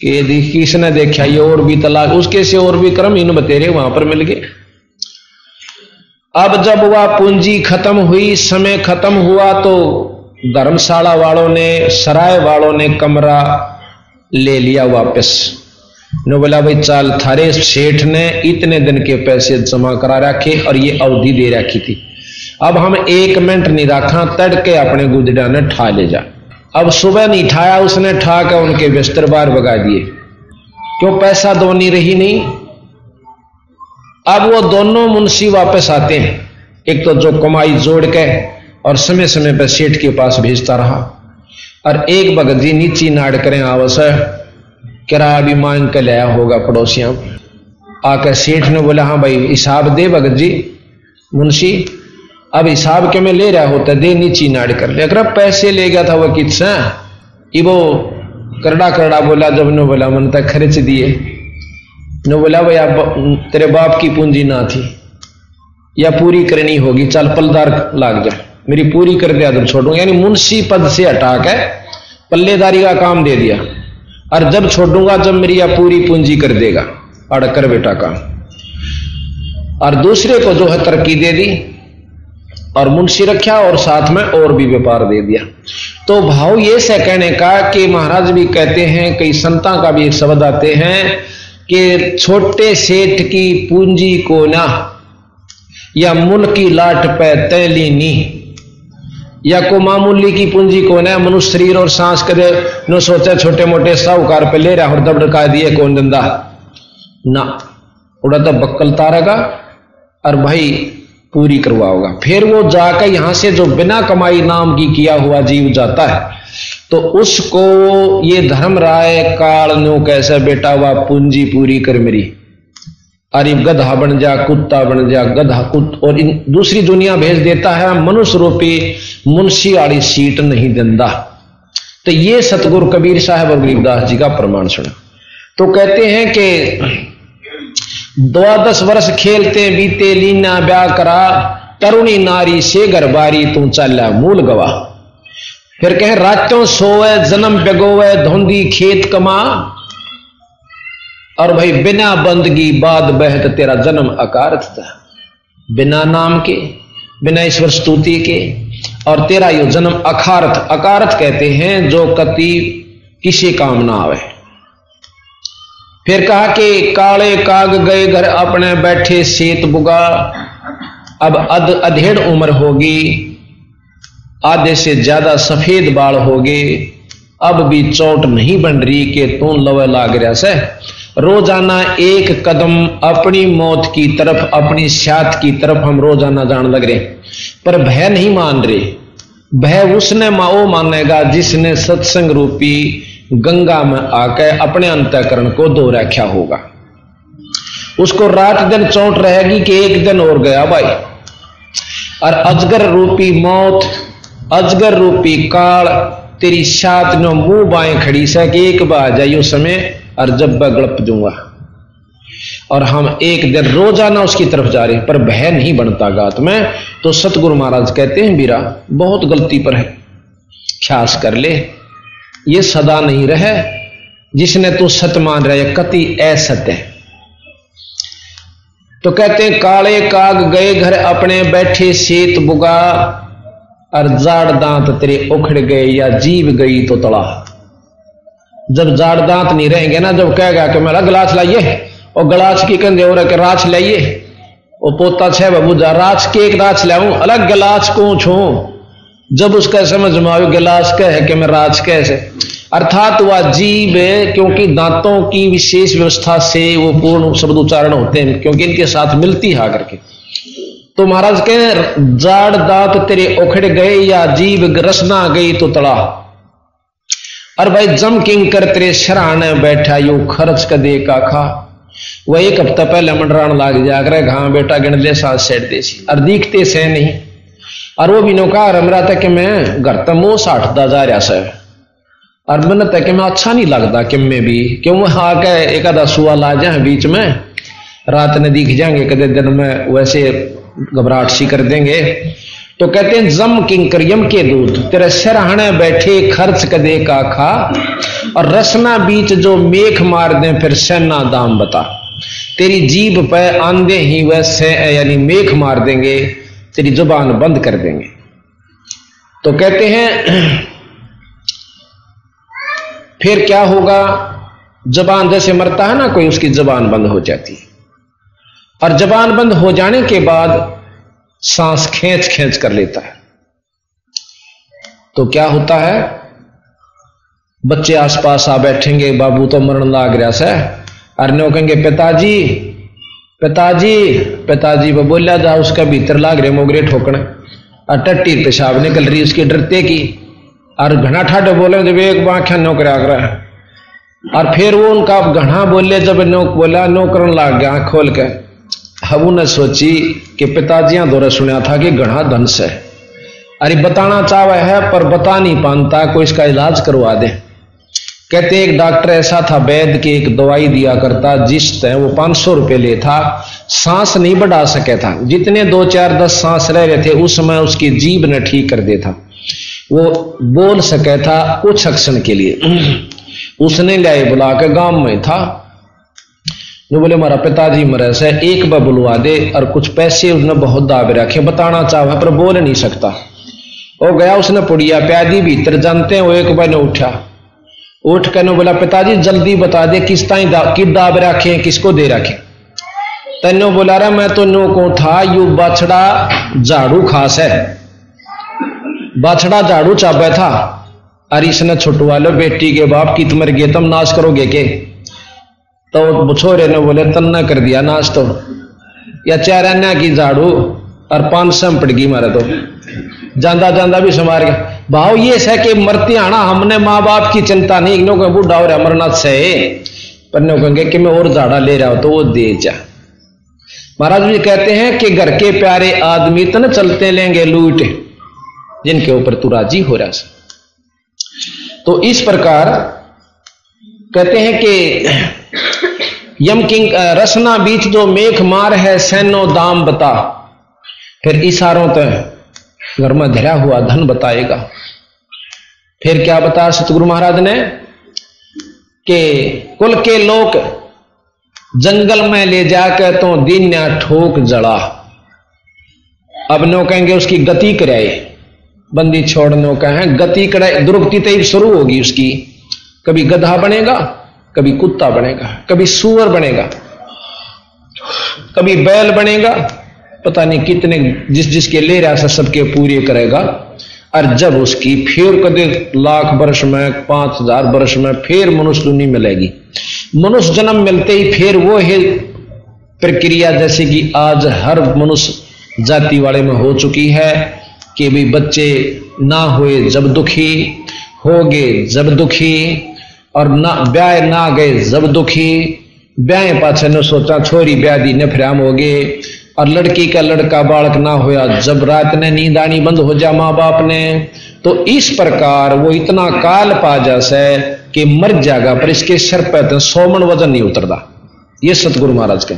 कि किसने देखा, ये और भी तलाक, उसके से और भी क्रम इन बतेरे, वहाँ पर मिल गए। अब जब वह पूंजी खत्म हुई, समय खत्म हुआ तो धर्मशाला वालों ने, सराय वालों ने कमरा ले लिया वापस। ने बोला, भाई, चाल थारे सेठ ने इतने दिन के पैसे जमा करा रखे और ये अवधि दे रखी थी। अब हम एक मिनट नहीं रखा, तड़के अपने गुजरा ने ठा ले जा। अब सुबह नहीं, ठाया उसने ठा कर उनके बिस्तर बार भगा दिए। क्यों पैसा दो नहीं रही नहीं? अब वो दोनों मुंशी वापस आते हैं। एक तो जो कमाई जोड़ के और समय समय पर सेठ के पास भेजता रहा। और एक भगत जी नीची नाड़ करें, आवस किराया भी मांग कर लाया होगा पड़ोसियाँ। आकर सेठ ने बोला हाँ भाई, हिसाब दे भगत जी, मुंशी अब हिसाब के में ले रहा होता, दे नीची नाड़ कर ले। अगर पैसे ले गया था वह कितना वो करड़ा करड़ा बोला, जब ने बोला, मन तक खर्च दिए। ने बोला अब तेरे बाप की पूंजी ना थी, या पूरी करनी होगी, चल पलदार लाग जा। मेरी पूरी कर दिया जब छोड़ूँगा। यानी मुंशी पद से हटा के पल्लेदारी का काम दे दिया। और जब छोड़ूँगा, जब मेरी या पूरी पूंजी कर देगा अड़ कर बेटा काम और दूसरे को जो है तरक्की दे दी। और मुंशी रखा और साथ में और भी व्यापार दे दिया। तो भाव ये से कहने का कि महाराज भी कहते हैं, कई संता का भी एक शब्द आते हैं कि छोटे सेठ की पूंजी को ना, या मुल की लाट पे तैली नी, या को मामूली की पूंजी को ना मनुष्य शरीर और सांस करे, नो सोचा छोटे मोटे साहूकार पे ले रहा और दब डका दिए कौन दंदा ना, उड़ा तो बक्कल तारेगा और भाई पूरी करवाओगा फिर वो जाकर यहाँ से जो बिना कमाई नाम की किया हुआ जीव जाता है तो उसको ये धर्म राय काल नो कैसे बेटा हुआ, पूंजी पूरी कर मेरी। अरे गधा बन जा, कुत्ता बन जा, गधा कुत, और इन दूसरी दुनिया भेज देता है, मनुष्य रूपी मुंशी वाली सीट नहीं दिंदा। तो ये सतगुरु कबीर साहब और गरीबदास जी का प्रमाण सुना। तो कहते हैं कि द्वादश वर्ष खेलते, बीते, लीना, ब्याह करा, तरुणी नारी से गरबारी तू चल मूल गवा फिर कहे, रातों सोवे जन्म बेगोवे धोंदी खेत कमा। और भाई, बिना बंदगी बाद बहत तेरा जन्म अकारत था। बिना नाम के, बिना ईश्वर स्तुति के। और तेरा यो जन्म अखारत, अकारत कहते हैं, जो कति किसी काम ना आवे। फिर कहा कि काले काग गए घर अपने बैठे सेत बुगा। अब अध अधेड़ उम्र होगी, आधे से ज़्यादा सफ़ेद बाल होगे। अब भी चोट नहीं बन रही कि तू लवे लाग रहा से। रोज़ाना एक कदम अपनी मौत की तरफ़, अपनी स्यात की तरफ़ हम रोज़ाना जान लग रहे। पर भय नहीं मान रहे। भय उसने माओ मानेगा जिसने सत्संग रूपी गंगा में आकर अपने अंतकरण को दो रखा होगा। उसको रात दिन चोट रहेगी कि एक दिन और गया भाई। और अजगर रूपी मौत, अजगर रूपी काल, तेरी सात नो मुँह बाएँ खड़ी से कि एक बार जाइयो समय और जब मैं गड़प दूँगा। और हम एक दिन रोज़ाना उसकी तरफ़ जा रहे हैं, पर भय नहीं बनता गात में। तो सतगुरु महाराज कहते हैं बीरा बहुत गलती पर है। ख्यास कर ले। ये सदा नहीं रहे, जिसने तू सत मान रहे, कति असत्य तो कहते हैं, काले काग गए घर अपने बैठे सेत बुगा और जाड़ दांत तेरे उखड़ गए या जीव गई तो तड़ा जब जाड़ दांत नहीं रहेंगे ना, जब कहेगा कि मेरा गिलास लाइए, और गिलास की कंधे और राछ लाइए, वो पोता छह बाबू जा राछ के एक राछ लाऊ, अलग गिलास को छू? जब उसका समझ में आयो, गिलास कह है कि मैं राज कैसे? अर्थात वह जीव क्योंकि दांतों की विशेष व्यवस्था से वो पूर्ण शब्द उच्चारण होते हैं, क्योंकि इनके साथ मिलती है करके तो महाराज कह, जाड़ दांत तेरे उखड़ गए या जीव रसना गई तो तड़ा। और भाई जम किंग कर तेरे शराने बैठा, यू खर्च का दे का खा। वह एक हफ़्ता पहले मंडरान लाग जा हाँ बेटा ले सात सेट देसी और दिखते से नहीं। और वो भी नौका रमरा था कि मैं घर तक मुँह साठता जा रहा सर और मैंने तक मैं अच्छा नहीं लगता कि मैं भी, क्यों? वहाँ आके एक आधा सुआ ला जाए बीच में, रात ने दिख जाएँगे, कदे दिन में वैसे घबराहट सी कर देंगे। तो कहते हैं, जम किंकर यम के दूत, तेरे सिरहाने बैठे खर्च कदे का खा, और रसना बीच जो मेख मार दे फिर सेना दाम बता। तेरी जीभ पे आंदे ही वैसे यानी मेख मार देंगे। तेरी ज़ुबान बंद कर देंगे। तो कहते हैं, फिर क्या होगा? जबान जैसे मरता है ना, कोई उसकी जबान बंद हो जाती। है और जबान बंद हो जाने के बाद सांस खींच खींच कर लेता है। तो क्या होता है? बच्चे आसपास आ बैठेंगे, बाबू तो मरण लाग रहा से। अरे कहेंगे, पिताजी पिताजी पिताजी वो बोलिया जा उसका भीतर लाग रहे, मोगरे ठोकने और टट्टी पेशाब निकल रही उसकी डरते की। और घना ठाडे बोले, जब एक बाख्या नौकर आगरा है और फिर वो उनका घना बोले, जब नौक बोला, नौकरन लाग गया खोल के। अब उन्हें सोची कि पिताजियाँ दौरे सुना था कि घना धन से अरे बताना चाहे है, पर बता नहीं पानता, कोई इसका इलाज करवा दे। कहते, एक डॉक्टर ऐसा था वैद की एक दवाई दिया करता, जिस तय वो पाँच सौ रुपये ले था, सांस नहीं बढ़ा सके था। जितने दो चार दस सांस रह रहे थे, उस समय उसकी जीभ ने ठीक कर दिया था। वो बोल सके था कुछ अक्षण के लिए। उसने लाए बुला के गाँव में था। जो बोले हमारा पिताजी मरे से, एक बार बुलवा दे और कुछ पैसे उसने बहुत दाब रखे, बताना चाहे पर बोल नहीं सकता। वो गया उसने पुड़िया, प्यादी भीतर, जानते हैं वो एक बार ने उठा। उठ कर बोला पिताजी जल्दी बता दे किस ताई दा, कि दाब रखे किसको दे रखे? तेनो बोला रहा मैं तो नो को था? यू बछड़ा झाड़ू खास है। बछड़ा झाड़ू चाबे था। अरे इसने छुटवा लो बेटी के बाप की तुम गे तुम नाश करोगे के? तो छोरे ने बोले तन्ना कर दिया नाश तो। या चार की झाड़ू और पान सम पड़ गई मारे तो। जांदा जांदा भी समार गया। भाव ये है कि मरती आना, हमने माँ बाप की चिंता नहीं। नो कहें, बूढ़ा रहा अमरनाथ से पर कहेंगे कि मैं और झाड़ा ले रहा हूँ तो वो दे जा। महाराज जी कहते हैं कि घर के प्यारे आदमी तन चलते लेंगे लूट, जिनके ऊपर तू राज़ी हो रहा तो इस प्रकार कहते हैं कि यम किंग रसना बीच जो मेघ मार है, सैनो दाम बता। फिर इशारों तक घर में धरा हुआ धन बताएगा। फिर क्या बताया सतगुरु महाराज ने कि कुल के लोग जंगल में ले जाकर तो दिन ठोक जड़ा। अब नो कहेंगे उसकी गति कराए। बंदी छोड़ने का है गति कराए दुरुक्ति तय शुरू होगी उसकी। कभी गधा बनेगा, कभी कुत्ता बनेगा, कभी सुअर बनेगा, कभी बैल बनेगा पता नहीं कितने जिस जिसके ले रहा था सबके पूरे करेगा। और जब उसकी फिर कदे लाख वर्ष में, पाँच हज़ार वर्ष में फिर मनुष्य नहीं मिलेगी। मनुष्य जन्म मिलते ही फिर वो है प्रक्रिया जैसे कि आज हर मनुष्य जाति वाले में हो चुकी है कि भाई बच्चे ना हुए जब दुखी हो गए जब दुखी, और ना, ब्याह ना गए जब दुखी। ब्याह पाछे ने सोचा, छोरी ब्याह दी ने फिर हो गए और लड़की का लड़का बालक ना होया, जब रात ने नींद आनी बंद हो जा माँ बाप ने तो इस प्रकार वो इतना काल पा जैसे कि मर जाएगा, पर इसके सर पर तो सोमन वज़न नहीं उतरता ये सतगुरु महाराज के।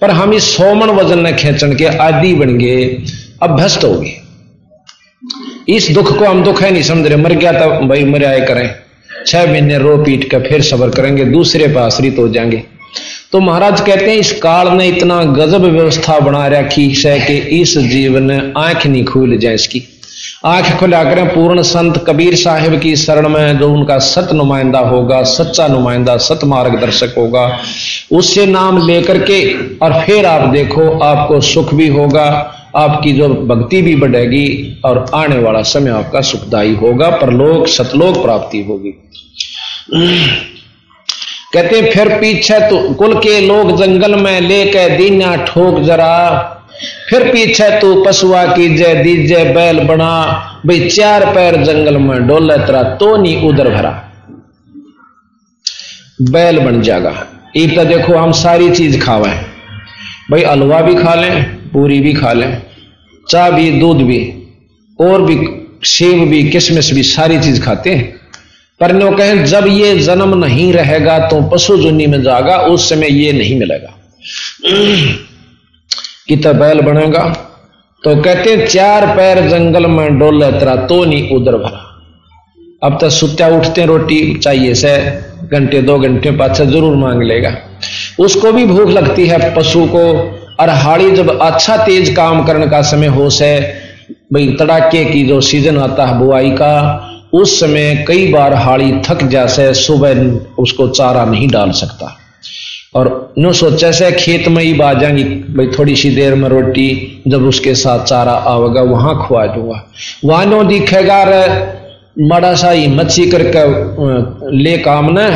पर हम इस सोमन वज़न ने खेचन के आदि बन गए, अभ्यस्त हो गए। इस दुख को हम दुख है नहीं समझ रहे, मर गया तो भाई मर आए करें। छह महीने रो पीट कर फिर सबर करेंगे, दूसरे पर आश्रित हो जाएँगे। तो महाराज कहते हैं, इस काल ने इतना गजब व्यवस्था बना रखी है कि इस जीवन आँख नहीं खुल जाए इसकी। आँख खुला करें, पूर्ण संत कबीर साहिब की शरण में जो उनका सत नुमाइंदा होगा, सच्चा नुमाइंदा, सत मार्गदर्शक होगा, उससे नाम लेकर के और फिर आप देखो, आपको सुख भी होगा, आपकी जो भक्ति भी बढ़ेगी और आने वाला समय आपका सुखदायी होगा, परलोक सतलोक प्राप्ति होगी। कहते फिर पीछे तो कुल के लोग जंगल में लेके दीना ठोक जरा। फिर पीछे तू पशुआ की जय दीजे, बैल बना। भाई, चार पैर जंगल में डोले, तरा तो नहीं उधर भरा। बैल बन जाएगा एक तो देखो, हम सारी चीज़ खावे। भाई, हलवा भी खा लें, पूरी भी खा लें चाय भी, दूध भी, और भी, सेब भी, किशमिश भी, सारी चीज़ खाते हैं। पर नो कहें, जब ये जन्म नहीं रहेगा तो पशु जुनी में जाएगा उस समय ये नहीं मिलेगा। कितना बैल बनेगा तो कहते चार पैर जंगल में डोले तेरा तो नहीं उधर भरा। अब तो सुत्या उठते रोटी चाहिए से, घंटे, दो घंटे पाछा ज़रूर मांग लेगा। उसको भी भूख लगती है पशु को, और हाड़ी जब अच्छा तेज काम करने का समय हो से, भाई तड़ाके की जो सीज़न आता है, बुआई का उस समय कई बार हाड़ी थक जैसे, सुबह उसको चारा नहीं डाल सकता। और नो सोचा से खेत में ही बा जाएँगी भाई थोड़ी सी देर में रोटी, जब उसके साथ चारा आवेगा, वहाँ खुआ दूँगा। वहाँ नो दिखेगा माड़ा सा ही मच्छी करके ले काम न,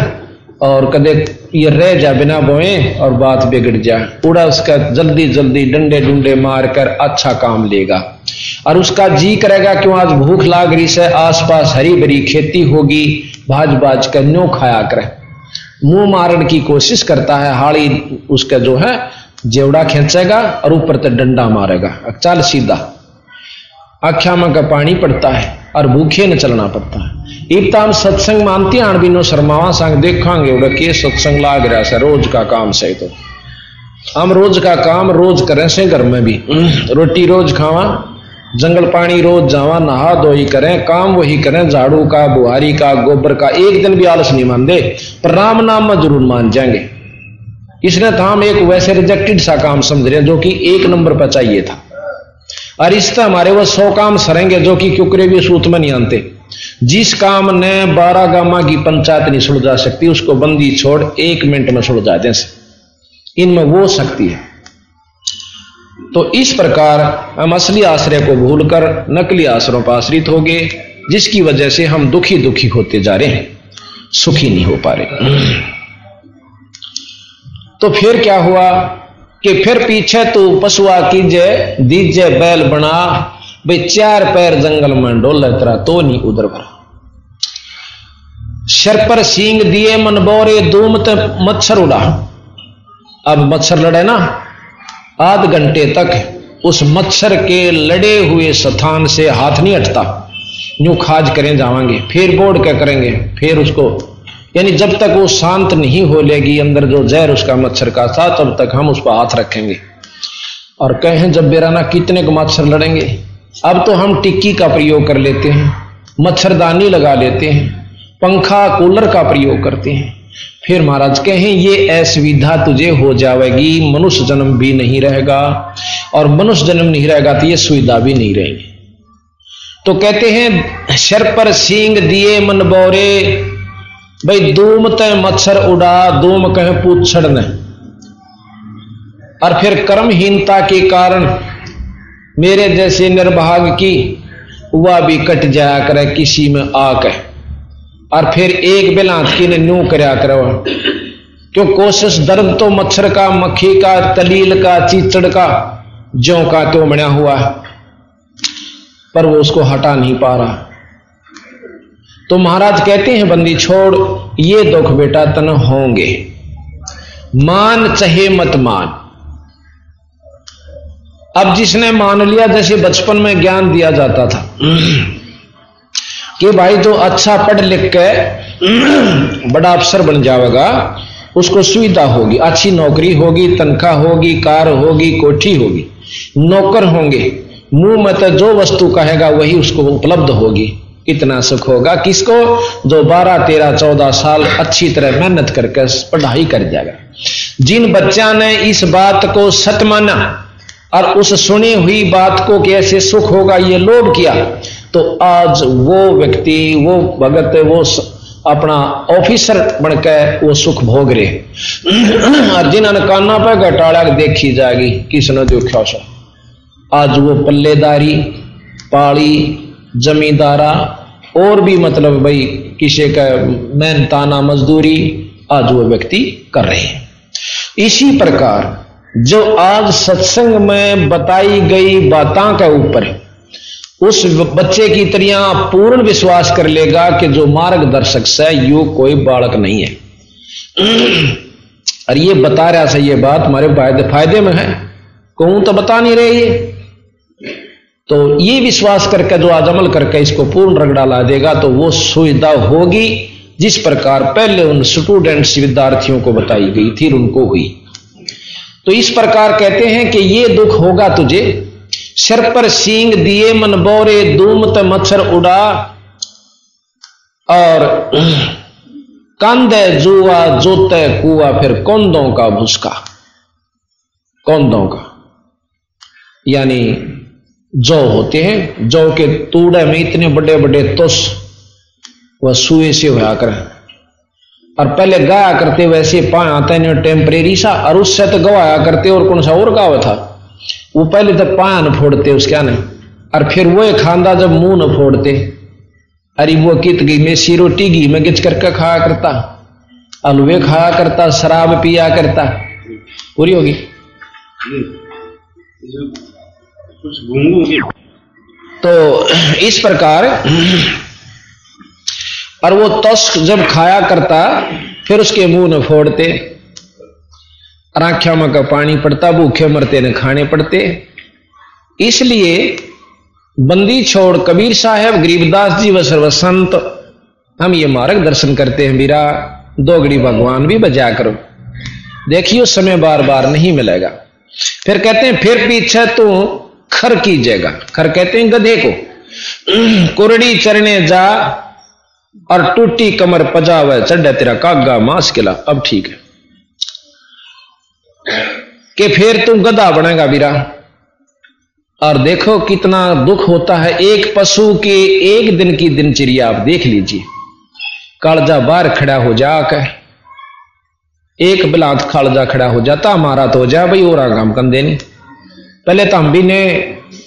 और कदे ये रह जा बिना बोए और बात बिगड़ जाए उड़ा उसका जल्दी जल्दी डंडे डुंडे मार कर अच्छा काम लेगा। और उसका जी करेगा, क्यों आज भूख लाग रही से? आसपास हरी भरी खेती होगी, भाज भाज कर नो खाया करे। मुँह मारने की कोशिश करता है, हाड़ी उसका जो है, जेवड़ा खींचेगा और ऊपर तक डंडा मारेगा। चल सीधा। आख्या में का पानी पड़ता है और भूखे न चलना पड़ता है। इतना हम सत्संग मानते हैं भी नो शर्मावा संग देखांगे, उड़ा के सत्संग लाग रहा है, रोज का काम से तो। हम रोज का काम रोज करें से घर में भी। रोटी रोज खावा, जंगल पानी रोज जावा, नहा धोई करें, काम वही करें, झाड़ू का, बुहारी का, गोबर का, एक दिन भी आलस नहीं मान दे पर राम नाम में ज़रूर मान जाएँगे। इसने तो हम एक वैसे रिजेक्टेड सा काम समझ रहे जो कि एक नंबर पर चाहिए था। और हमारे वो सौ काम सरेंगे जो कि क्योंकरे भी सूत में नहीं आते जिस काम ने बारह गामा की पंचायत नहीं सुलझा सकती, उसको बंदी छोड़ एक मिनट में सुलझा दें इनमें वो शक्ति है। तो इस प्रकार हम असली आश्रय को भूलकर नकली आश्रयों पर आश्रित हो गए, जिसकी वजह से हम दुखी दुखी होते जा रहे हैं। सुखी नहीं हो पा रहे। तो फिर क्या हुआ? कि फिर पीछे तू पशुआ कीजिए दीजे बैल बना भाई चार पैर जंगल में डोल तेरा तो नहीं उधर भरा। शर पर सींग दिए मन बोरे दूमत मच्छर उड़ा। अब मच्छर लड़े ना, आध घंटे तक उस मच्छर के लड़े हुए स्थान से हाथ नहीं हटता। यूँ खाज करें जावांगे, फिर बोर्ड क्या करेंगे, फिर उसको यानी जब तक वो शांत नहीं हो लेगी, अंदर जो जहर उसका मच्छर का था, तब तक हम उस पर हाथ रखेंगे। और कहें, जब बेराना कितने को मच्छर लड़ेंगे? अब तो हम टिक्की का प्रयोग कर लेते हैं, मच्छरदानी लगा लेते हैं, पंखा, कूलर का प्रयोग करते हैं। फिर महाराज कहें, ये असुविधा तुझे हो जाएगी, मनुष्य जन्म भी नहीं रहेगा, और मनुष्य जन्म नहीं रहेगा तो ये सुविधा भी नहीं रहेगी। तो कहते हैं शर पर सींग दिए मन बोरे भाई दूम तय मच्छर उड़ा दूम कहे पूछड़ न और फिर कर्महीनता के कारण मेरे जैसे निर्भाग की वह भी कट जाया करे, किसी में आकर और फिर एक बेलांत की ने न्यू करया करो। क्यों कोशिश दर्द तो मच्छर का, मक्खी का, तलील का, चीचड़ का, ज्यो का त्यों बना हुआ है। पर वो उसको हटा नहीं पा रहा। तो महाराज कहते हैं, बंदी छोड़, ये दुख बेटा तन होंगे। मान चाहे मत मान। अब जिसने मान लिया, जैसे बचपन में ज्ञान दिया जाता था। कि भाई जो अच्छा पढ़ लिख के बड़ा अफसर बन जाएगा, उसको सुविधा होगी, अच्छी नौकरी होगी, तनख्वाह होगी, कार होगी, कोठी होगी, नौकर होंगे। मुँह में तो जो वस्तु कहेगा, वही उसको उपलब्ध होगी। इतना सुख होगा। किसको? जो बारह, तेरह, चौदह साल अच्छी तरह मेहनत करके पढ़ाई कर जाएगा। जिन बच्चा ने इस बात को सत माना और उस सुनी हुई बात को कैसे सुख होगा, ये लोभ किया तो आज वो व्यक्ति, वो भगत, वो अपना ऑफिसर बनकर वो सुख भोग रहे और जिन्होंने काना पर घटाड़ा देखी जाएगी, किसने देखा आज वो पल्लेदारी पाड़ी जमींदारा और भी मतलब भाई किसी का मेहनताना मजदूरी आज वो व्यक्ति कर रहे हैं। इसी प्रकार जो आज सत्संग में बताई गई बातों के ऊपर उस बच्चे की तरिया पूर्ण विश्वास कर लेगा कि जो मार्गदर्शक से यू कोई बालक नहीं है। और ये बता रहा था ये बात हमारे फ़ायदे में है। कहूँ तो बता नहीं रहे ये। तो ये विश्वास करके जो आज अमल करके इसको पूर्ण रगड़ा ला देगा तो वो सुविधा होगी, जिस प्रकार पहले उन स्टूडेंट्स विद्यार्थियों को बताई गई थी उनको हुई। तो इस प्रकार कहते हैं कि ये दुख होगा तुझे। सिर पर सींग दिए मन बोरे दूमत मच्छर उड़ा, और कंधे जुआ, जोते कुआ, फिर कौंदों का भुसका कौंदों का। यानी जौ होते हैं, जौ के तूड़े में इतने बड़े बड़े तुस, वह सुए से होया कर और पहले गाया करते, वैसे पाए आते नहीं टेम्परेरी सा, और उससे तो गवाया करते, और कौन सा और गावा था? वो पहले तो पाया न फोड़ते, उसका नहीं और फिर वो खांदा जब मुँह न फोड़ते, अरे वो कित गई मैं सी रोटी घी में गिच करके खाया करता हलवे खाया करता, शराब पिया करता। पूरी होगी तो इस प्रकार, और वो तस्क जब खाया करता, फिर उसके मुँह न फोड़ते राख्या का पानी पड़ता, भूखे मरते न खाने पड़ते। इसलिए बंदी छोड़ कबीर साहब, गरीबदास जी व सर्वसंत, हम ये मार्ग दर्शन करते हैं मीरा दोगड़ी भगवान भी बजा करो। देखियो, समय बार बार नहीं मिलेगा। फिर कहते हैं, फिर पीछे तू खर की कीजिएगा। खर कहते हैं गधे को। कुरड़ी चरने जा और टूटी कमर पजावे, चढ़ तेरा कागा मांस किला। अब ठीक है। कि फिर तू गधा बनेगा वीरा। और देखो कितना दुख होता है। एक पशु के एक दिन की दिनचर्या आप देख लीजिए। कालजा बाहर खड़ा हो जाकर एक बिलात खालजा खड़ा हो जाता हमारा तो हो जाए भाई और काम कर देनी पहले तो हम भी ने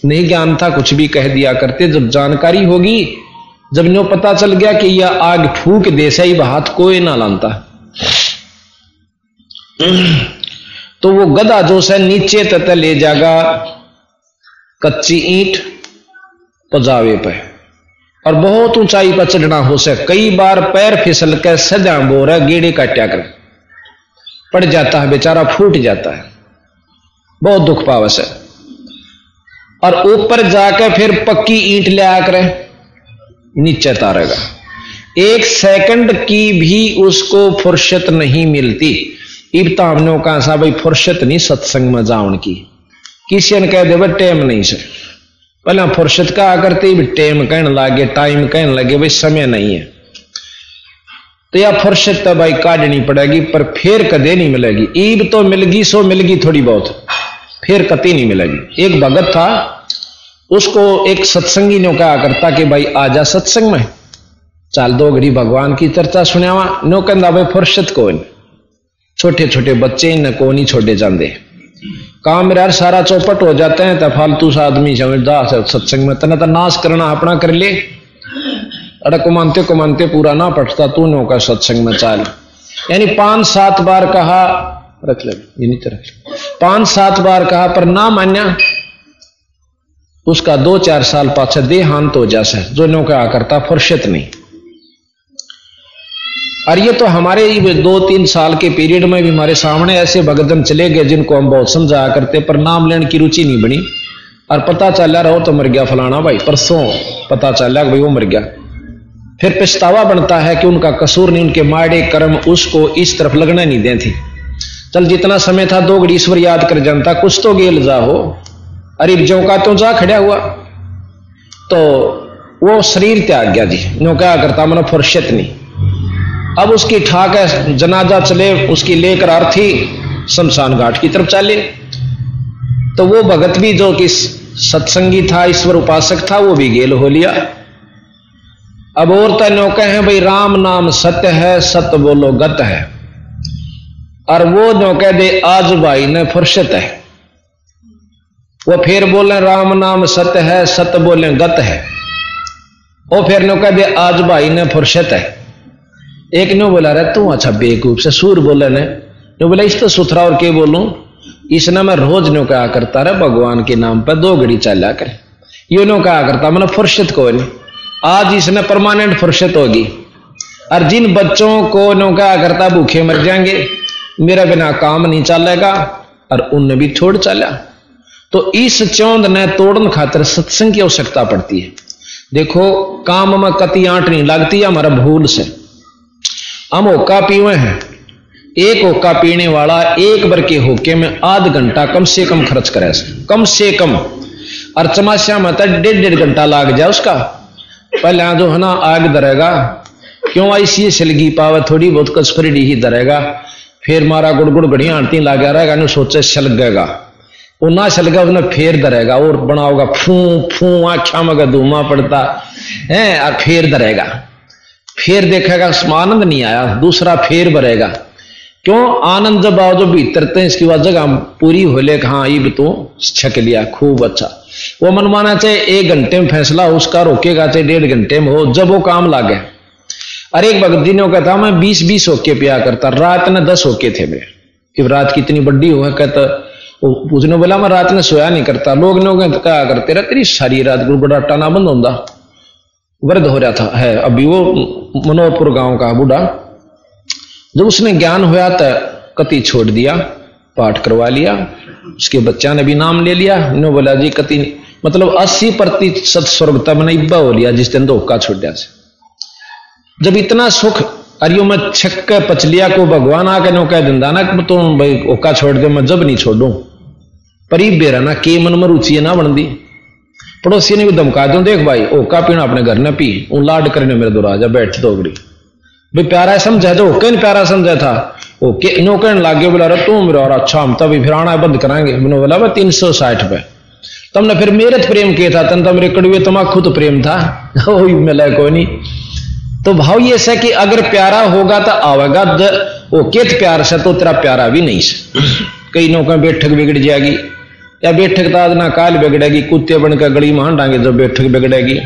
नहीं ज्ञान था, कुछ भी कह दिया करते। जब जानकारी होगी, जब नो पता चल गया कि यह आग फूक दे, सही हाथ कोई ना लानता। तो वो गदा जो से नीचे तक ले जाएगा कच्ची ईंट पजावे पे। और बहुत ऊंचाई पर चढ़ना हो से कई बार पैर फिसल के सजा बोरा गेड़े काट्या कर। पड़ जाता है, बेचारा फूट जाता है। बहुत दुख पावस है और ऊपर जाकर फिर पक्की ईंट ले आकर नीचे तारेगा एक सेकंड की भी उसको फुर्सत नहीं मिलती। इब हमने कहा सा भाई, फुर्सत नहीं सत्संग में जाऊन की। किसी ने कह दे भाई टेम नहीं से पहले फुर्सत का करते टेम कहने लगे टाइम कहने लगे, भाई, समय नहीं है। तो यह फुर्सत तो भाई काटनी पड़ेगी, पर फिर कदे नहीं मिलेगी। ईब तो मिलगी सो मिलगी थोड़ी बहुत। फिर कति नहीं मिलेगी। एक भगत था, उसको एक सत्संगी ने कहा करता कि भाई आजा सत्संग में। चाल दो घड़ी भगवान की चर्चा सुनियावा नो कहता भाई फुर्सत को छोटे छोटे बच्चे न को नहीं छोड़े जाते काम यार सारा चौपट हो जाते हैं तो फालतू सा आदमी समझदा, सत्संग में तना तो नाश करना अपना कर ले। अरे कुमानते कुमानते पूरा ना पटता, तू नो का सत्संग में चाल। यानी पाँच सात बार कहा, रख ले ये नहीं तो रख पाँच सात बार कहा, पर ना मान्या। उसका दो चार साल पाछे देहांत हो जासे जो नो क्या करता फुर्सत नहीं। और ये तो हमारे दो तीन साल के पीरियड में भी हमारे सामने ऐसे भगदन चले गए, जिनको हम बहुत समझाया करते, पर नाम लेने की रुचि नहीं बनी। और पता चला, रहो तो मर गया फलाना भाई परसों पता चला भाई वो मर गया। फिर पछतावा बनता है कि उनका कसूर नहीं, उनके माड़े कर्म उसको इस तरफ़ लगना नहीं दे थी चल, जितना समय था, दो घड़ी ईश्वर याद कर जनता, कुछ तो गेल जा हो। अरे, जो का तो जा खड़ा हुआ। तो वो शरीर त्याग गया जी। नो क्या करता, मैंने फुर्सत नहीं। अब उसकी ठाक है, जनाजा चले, उसकी लेकर आर्थी, शमशान घाट की तरफ़ चले। तो वो भगत भी जो कि सत्संगी था, ईश्वर उपासक था, वो भी गेल हो लिया। अब और तैनो कहें भाई, राम नाम सत्य है, सत्य बोलो गत है। और वो जो कह दे आज भाई ने फुर्सत है। वो फिर बोले, राम नाम सत्य है सत्य बोले, गत है। वो फिर नो कह दे आज भाई ने फुर्सत है। एक ने बोला रहा तू अच्छा बेकूफ से सूर बोले ने। नो बोला, इस तो सुथरा और के बोलू? इसने मैं रोज नो कहा करता रहा, भगवान के नाम पर दो घड़ी चला कर। यो नो कहा करता, मैंने फुर्सत को नहीं। आज इसने परमानेंट फुर्सत होगी। और जिन बच्चों को नो कहा करता, भूखे मर जाएँगे। मेरा बिना काम नहीं चलेगा और उनने भी छोड़ चला तो इस चौंद ने तोड़न खातर सत्संग की आवश्यकता पड़ती है। देखो, काम में कति आंट नहीं लगती, हमारा भूल से। हम होका पीवे हैं। एक होका पीने वाला एक बर के होके में आध घंटा कम से कम खर्च करे कम से कम। और चमाशा में तो डेढ़ डेढ़ घंटा लाग जाए उसका। पहले जो है ना आग दरेगा। क्यों ऐसी सिलगी पावे, थोड़ी बहुत कसफरी ही दरेगा। फिर मारा गुड़ गुड़ घड़िया आंटी लागे रहेगा सोचे छलगेगा। ना छलगा उसने फेर दरेगा, और बनाओगा फू फू आख्या में धूमा पड़ता। है और फेर दरेगा। फिर देखेगा, उसमें आनंद नहीं आया, दूसरा फेर भरेगा क्यों? आनंद जब आओ जो भीतर तो इसकी वजह जगह पूरी हो ले हाँ ये तो छक लिया, खूब अच्छा। वो मन माना चाहे एक घंटे में फैसला उसका रोकेगा चाहे डेढ़ घंटे में हो, जब वो काम लागे। अरे एक भगत जी ने कहता मैं बीस बीस होके पिया करता, रात ने दस होके थे मेरे। कि रात कितनी बड्डी हो कहता उसने बोला, मैं रात ने सोया नहीं करता। लोग लोग कहा, करते रहे, तेरी सारी रात गुड़गुड़ाटा ना बंद होता वृद्ध हो रहा था, है, अभी वो मनोहरपुर गाँव का बूढ़ा। जब उसने ज्ञान हुआ तो कति छोड़ दिया, पाठ करवा लिया, उसके बच्चा ने भी नाम ले लिया। बोला, जी कति मतलब अस्सी प्रतिशत स्वर्ग तब ने इब्बा हो लिया जिस दिन धोखा छोड़ दिया से जब इतना सुख, अरियो मैं छक्क पचलिया को भगवान आके नो कह दिंदा ना तो भाई ओका छोड़ दे, मैं जब नहीं छोड़ू। पर बेरा ना, के मन में रुचि ना बनती पड़ोसी ने भी धमका दो देख भाई, ओका पीना अपने घर ने पी ऊ लाड करने मेरे दो राजा बैठ दो अगड़ी। भाई प्यारा समझा तो ओके नहीं प्यारा समझा था? ओके इनो कहने लागे, बोला रहा तू मेरा और अच्छा हम तभी फिर आना बंद कराएँगे मैंने बोला, भाई, तीन सौ साठ रुपए। तुमने फिर मेरे प्रेम किया था, तन तो मेरे कड़ुए तमाकू तो प्रेम था। वही मिला कोई नहीं। तो भाव ये है कि अगर प्यारा होगा तो आवेगा वो केत प्यार से तो तेरा प्यारा भी नहीं से। कई नौका बैठक बिगड़ जाएगी, या बैठक तो ना काल बिगड़ेगी, कुत्ते बनकर गली मान डांगे जब बैठक बिगड़ेगी।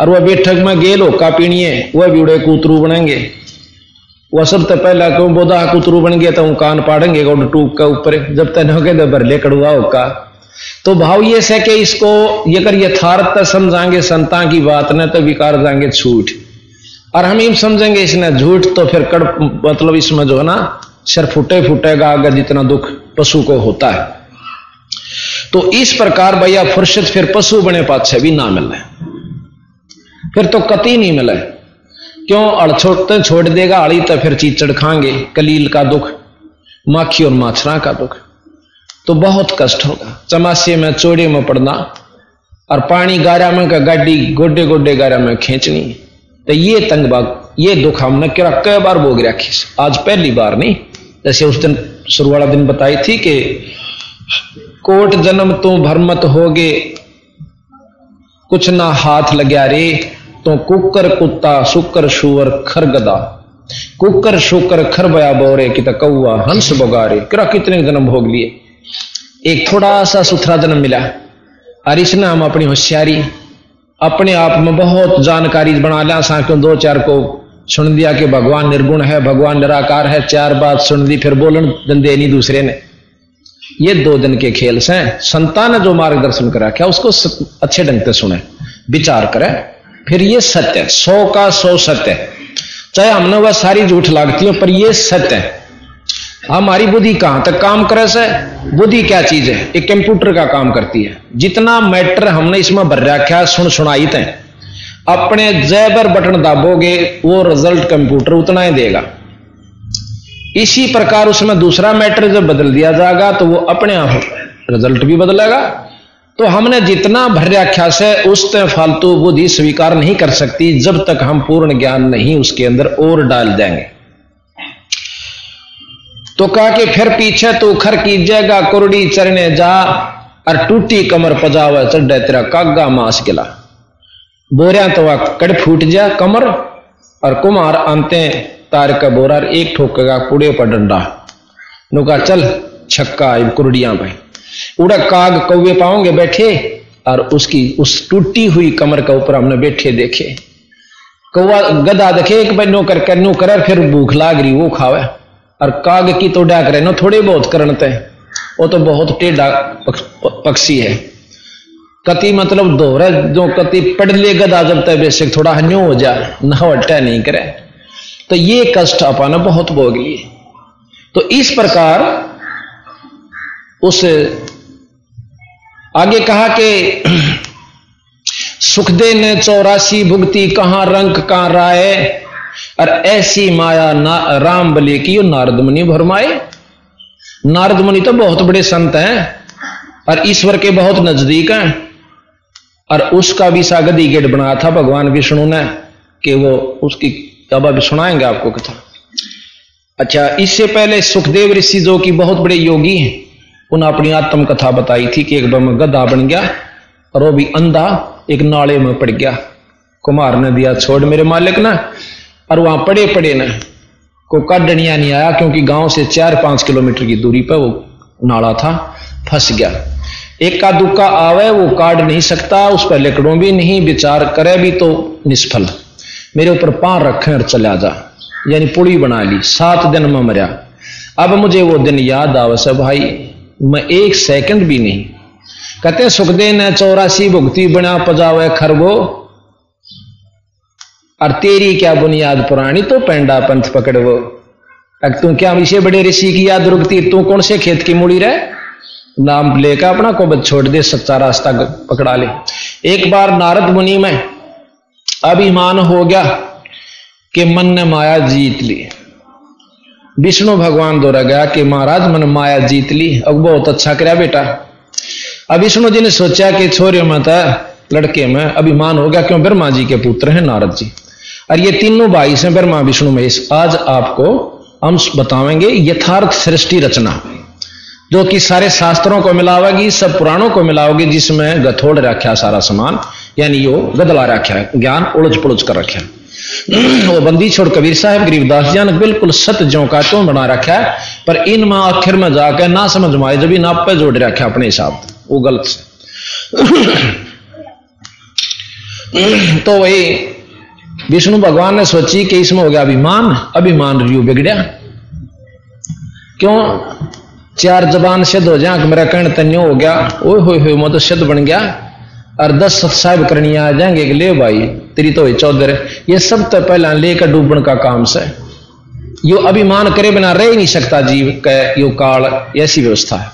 और वह बैठक में गेल होका है? वह भी उड़े कूतरू बनेंगे। वह सब तो पहला क्यों बोधा कूतरू बन गया तो वो कान पाड़ेंगे टूक का ऊपर। जब तक हो गए भर ले कड़ुआ होका तो भाव ये से कि इसको ये कर यथार्थ समझाएँगे संता की बात न तो विकार जाएँगे छूट और हम इन समझेंगे इसने झूठ तो फिर कड़ मतलब इसमें जो है ना, सिर फूटे फूटेगा अगर जितना दुख पशु को होता है। तो इस प्रकार भैया फुर्सत फिर पशु बने पाछे भी ना मिले। फिर तो कति नहीं मिले। क्यों? अड़ छोड़ते छोड़ देगा, अड़ी तो फिर चीचड़ खाएँगे, कलील का दुख, माखी और माछरा का दुख। तो बहुत कष्ट होगा। चमासे में चोड़े में पड़ना, और पानी गारा में का गाड़ी गोडे गोडे गारा में खींचनी। तो ये तंगबाग ये दुख हमने क्या कई बार भोग रखी आज पहली बार नहीं। जैसे उस दिन शुरू वाला दिन बताई थी कि कोट जन्म तो भरमत होगे, कुछ ना हाथ लग्या रे तो कुकर कुत्ता शुकर शुवर खरगदा कुकर शुकर खर बया बोरे कि कौआ हंस बगारे। क्या कितने जन्म भोग लिए। एक थोड़ा सा सुथरा जन्म मिला। और इसने हम अपनी होशियारी अपने आप में बहुत जानकारी बना लिया सा क्यों दो चार को सुन दिया कि भगवान निर्गुण है, भगवान निराकार है, चार बात सुन दी, फिर बोलन दे नहीं दूसरे ने। ये दो दिन के खेल से संतान ने जो मार्गदर्शन करा, क्या उसको अच्छे ढंग से सुने, विचार करे। फिर ये सत्य सौ का सौ सत्य चाहे हमने वह सारी झूठ लागती हो, पर ये सत्य है। हमारी बुद्धि कहाँ तक काम करे से बुद्धि क्या चीज़ है? एक कंप्यूटर का काम करती है। जितना मैटर हमने इसमें भर रखा सुन सुनाई थे अपने जैबर बटन दाबोगे, वो रिज़ल्ट कंप्यूटर उतना ही देगा। इसी प्रकार उसमें दूसरा मैटर जब बदल दिया जाएगा तो वो अपने आप रिज़ल्ट भी बदलेगा। तो हमने जितना भर रखा से उस फालतू बुद्धि स्वीकार नहीं कर सकती, जब तक हम पूर्ण ज्ञान नहीं उसके अंदर और डाल देंगे। तो कहा कि फिर पीछे तू खर की कीजिएगा कुरडी चरने जा, और टूटी कमर पजावा चढ़े तेरा कागा मास गिला। बोरिया तो वह कड़ फूट जा कमर, और कुमार अंते तार का बोरा एक ठोकेगा पुड़े पर डंडा। नुका चल, छक्का कुरडिया भाई। उड़ा काग कौवे पाओगे बैठे, और उसकी, उस टूटी हुई कमर के ऊपर हमने बैठे देखे। कौवा गदा देखे, एक भाई नो कर कर नो कर फिर भूख लाग रही, वो खावे। और काग की तो डाक रहे थोड़े बहुत करते वो तो बहुत टेढ़ा पक्षी है। कति मतलब दोहरा, जो कति पढ़ ले गदा जब तक बेसिक थोड़ा हन्यो हो जाए ना नहीं करे। तो ये कष्ट अपन बहुत भोग लिए तो इस प्रकार उस आगे कहा कि सुखदे ने चौरासी भुगती कहाँ रंग कहाँ राय? और ऐसी माया ना, राम बले की नारद मुनि भरमाए। नारद मुनि तो बहुत बड़े संत हैं और ईश्वर के बहुत नज़दीक हैं। और उसका भी सा गदी गेट बनाया था भगवान विष्णु ने कि वो उसकी अब अभी सुनाएँगे आपको कथा। अच्छा इससे पहले सुखदेव ऋषि जो की बहुत बड़े योगी हैं उन्हें अपनी आत्म कथा बताई थी कि एक बार मैं गधा बन गया और वो भी अंधा एक नाले में पड़ गया। कुमार ने दिया, छोड़ मेरे मालिक ना। और वहाँ पड़े पड़े ना को काटनिया नहीं आया, क्योंकि गाँव से चार पाँच किलोमीटर की दूरी पर वो नाला था, फंस गया। एक का दुक्का आवे, वो काट नहीं सकता, उस पर लकड़ों भी नहीं, विचार करे भी तो निष्फल। मेरे ऊपर पार रखे और चला जा, यानी पुड़ी बना ली, सात दिन में मरिया। अब मुझे वो दिन याद आवश्य भाई, मैं एक सेकंड भी नहीं। कहते सुखदे ने चौरासी, भुगती बना पजावे खरगो और तेरी क्या बुनियाद पुरानी? तो पेंडा पंथ पकड़वो। अब तू क्या इसे बड़े ऋषि की याद रुकती? तू कौन से खेत की मुड़ी रहे? नाम लेकर अपना को बच छोड़ दे, सच्चा रास्ता पकड़ा ले। एक बार नारद मुनि में अभिमान हो गया कि मन ने माया जीत ली। विष्णु भगवान द्वारा गया कि महाराज, मन माया जीत ली। अब बहुत अच्छा कराया बेटा। अब विष्णु जी ने सोचा कि छोरे में था लड़के में अभिमान हो गया। क्यों? ब्रह्मा जी के पुत्र हैं नारद जी। और ये तीनों भाई से ब्रह्मा विष्णु महेश। आज आपको हम बतावेंगे यथार्थ सृष्टि रचना। जो कि सारे शास्त्रों को मिलावेगी, सब पुराणों को मिलाओगी जिसमें गथोड़ रखा सारा सामान, यानी यो गदला रखा है, ज्ञान उलझ पुलझ कर रखा वो बंदी छोड़ कबीर साहब गरीबदास जी ने बिल्कुल सत जो का तो बना रखा है, पर इन माँ आखिर में जाकर ना समझ माए जब नाप पे जोड़ रखा अपने हिसाब वो गलत से। तो वही विष्णु भगवान ने सोची कि इसमें हो गया अभिमान अभिमान रियू बिगड़िया। क्यों? चार जबान सिद्ध हो जाए मेरा कर्ण तन्यो हो गया। ओए हो मैं तो सिद्ध बन गया। और दस साहब करनी आ जाएँगे कि ले भाई, तेरी तो चौधर। ये सब तो पहला लेकर डूबन का काम से। यो अभिमान करे बिना रह ही नहीं सकता जीव का, यो काल। ऐसी व्यवस्था है।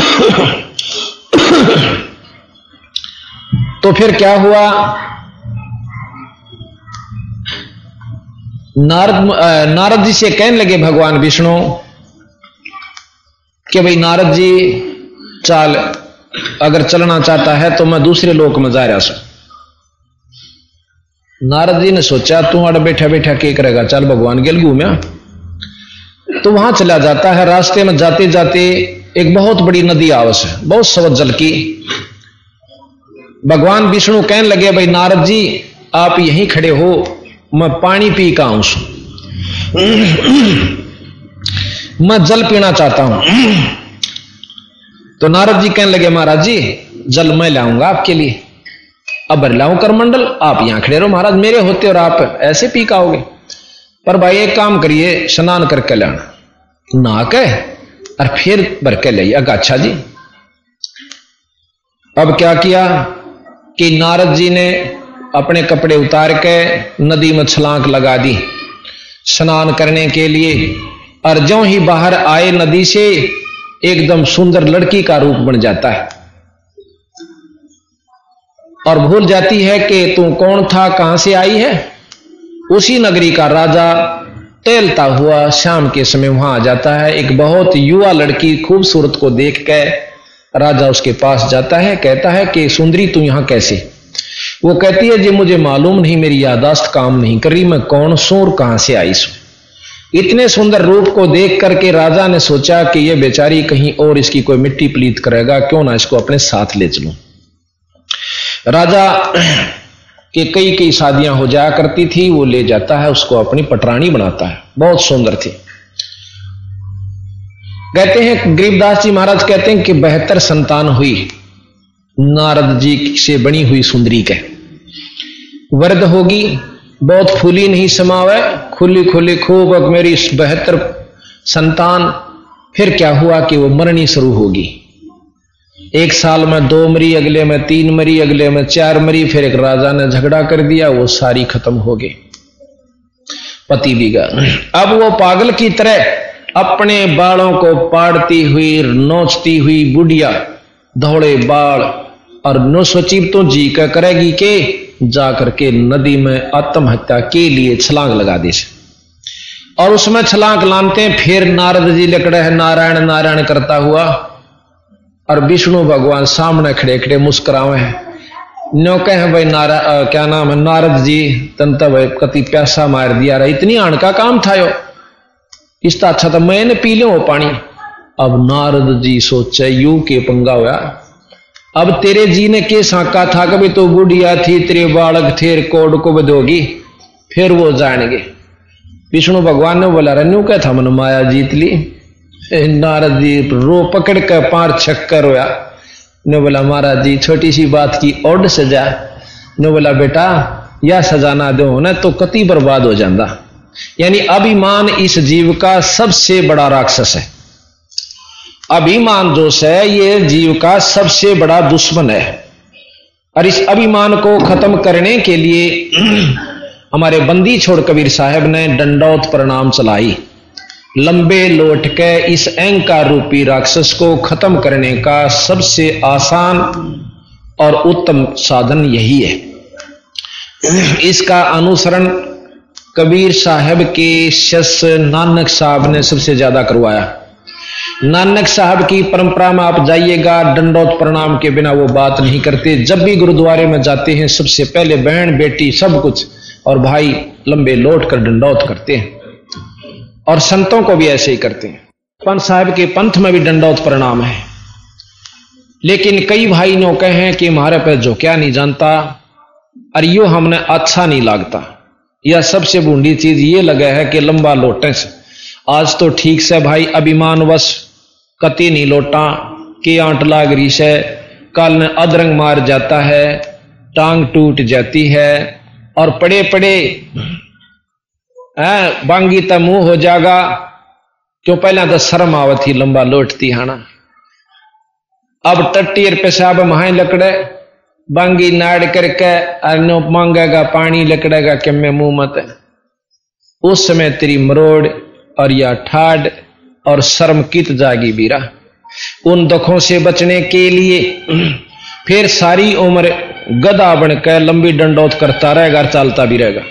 तो फिर क्या हुआ? नारद नारद जी से कहने लगे, भगवान विष्णु, कि भाई नारद जी, चाल, अगर चलना चाहता है तो मैं दूसरे लोक में जा रहा सू नारद जी ने सोचा, तू अड़ बैठा बैठा, के करेगा? चल, भगवान गेल घूमया तो वहाँ चला जाता है। रास्ते में जाते जाते एक बहुत बड़ी नदी आवश्य है, बहुत सवत जल की। भगवान विष्णु कहने लगे, भाई नारद जी, आप यहीं खड़े हो मैं पानी पी का हूँ मैं जल पीना चाहता हूँ। तो नारद जी कहने लगे, महाराज जी, जल मैं लाऊँगा आपके लिए। अब लाऊं कर मंडल आप यहाँ खड़े रहो। महाराज, मेरे होते और आप ऐसे पी काओगे पर भाई, एक काम करिए, स्नान करके लाना। ना कह, और फिर भर के ले अच्छा जी। अब क्या किया कि नारद जी ने अपने कपड़े उतार के नदी में छलांक लगा दी। स्नान करने के लिए और जो ही बाहर आए नदी से, एकदम सुंदर लड़की का रूप बन जाता है। और भूल जाती है कि तू कौन था, कहाँ से आई है? उसी नगरी का राजा टहलता हुआ शाम के समय वहाँ आ जाता है। एक बहुत युवा लड़की खूबसूरत को देख के राजा उसके पास जाता है, कहता है कि, सुंदरी, तू यहाँ कैसे? वो कहती है, जी, मुझे मालूम नहीं, मेरी यादाश्त काम नहीं कर मैं कौन सू और कहाँ से आई सू? इतने सुंदर रूप को देख करके राजा ने सोचा कि यह बेचारी कहीं और इसकी कोई मिट्टी प्लीत करेगा, क्यों ना इसको अपने साथ ले चलूँ। राजा के कई कई शादियाँ हो जाया करती थी, वो ले जाता है, उसको अपनी पटरानी बनाता है। बहुत सुंदर थी। कहते हैं, गरीबदास जी महाराज कहते हैं कि बेहतर संतान हुई, नारद जी से बनी हुई सुंदरी के वर्द होगी, बहुत फूली नहीं समावे, खुली खुली खूब अब मेरी बेहतर संतान, फिर क्या हुआ कि वो मरनी शुरू होगी? एक साल में दो मरी, अगले में तीन मरी, अगले में चार मरी, फिर एक राजा ने झगड़ा कर दिया, वो सारी खत्म हो गई। पति भी अब वो पागल की तरह अपने बालों को पाड़ती हुई, नोचती हुई बुढ़िया धोड़े बाल, और नो सोची तो जी का करेगी के जा करके नदी में आत्महत्या के लिए छलांग लगा दी और उसमें छलांग लानते फिर नारद जी लकड़े है नारायण नारायण करता हुआ और विष्णु भगवान सामने खड़े खड़े मुस्कुरावे हैं। नो कहे भाई नारा आ, क्या नाम है? नारद जी तंत भाई कति प्यासा मार दिया रहा इतनी आण का काम था यो इसका अच्छा तो मैंने पी लो पानी अब नारद जी सोचे यू के पंगा हुआ अब तेरे जी ने के साका था कभी तो बुढ़िया थी, तेरे बालक थे कोड को बदोगी, फिर वो जानेंगे। विष्णु भगवान ने बोला रन्यू क्या था? मन माया जीत ली। नारद जी, रो पकड़ कर पार छक्कर होया। ने बोला, महाराज जी, छोटी सी बात की ओड सजा। ने बोला, बेटा, या सजा ना दो, ना तो कति बर्बाद हो जाता यानी अभिमान इस जीव का सबसे बड़ा राक्षस है। अभिमान जो है, ये जीव का सबसे बड़ा दुश्मन है। और इस अभिमान को खत्म करने के लिए हमारे बंदी छोड़ कबीर साहब ने दंडौत प्रणाम चलाई। लंबे लोट के इस अहंकार रूपी राक्षस को खत्म करने का सबसे आसान और उत्तम साधन यही है। इसका अनुसरण कबीर साहब के शस नानक साहब ने सबसे ज़्यादा करवाया। नानक साहब की परंपरा में आप जाइएगा, दंडोत प्रणाम के बिना वो बात नहीं करते। जब भी गुरुद्वारे में जाते हैं, सबसे पहले बहन, बेटी, सब कुछ और भाई लंबे लौट कर दंडौत करते हैं। और संतों को भी ऐसे ही करते हैं। पंत साहब के पंथ में भी दंडौत प्रणाम है। लेकिन कई भाई नो कहे कि हमारे पे जो क्या नहीं जानता, और यो हमने अच्छा नहीं लगता। यह सबसे बूंदी चीज़ ये लगा है कि लंबा लोटे से। आज तो ठीक से भाई अभिमान वश कति नहीं लोटा, के आंट लाग रही से कल ने अदरंग मार जाता है, टांग टूट जाती है, और पड़े पड़े है, बांगी तो मुँह हो जाएगा क्यों पहला तो शर्म आवत थी, लंबा लोटती हाना अब टट्टी पेशाब महाई लकड़े, बांगी नाड़ करके अनो मांगेगा पानी लकड़ेगा कि मैं मुँह मत। उस समय तेरी मरोड़ और या ठाड और शर्म कित जागी बीरा। उन दुखों से बचने के लिए फिर सारी उम्र गदा बनकर लंबी डंडौत करता रहेगा चलता भी रहेगा।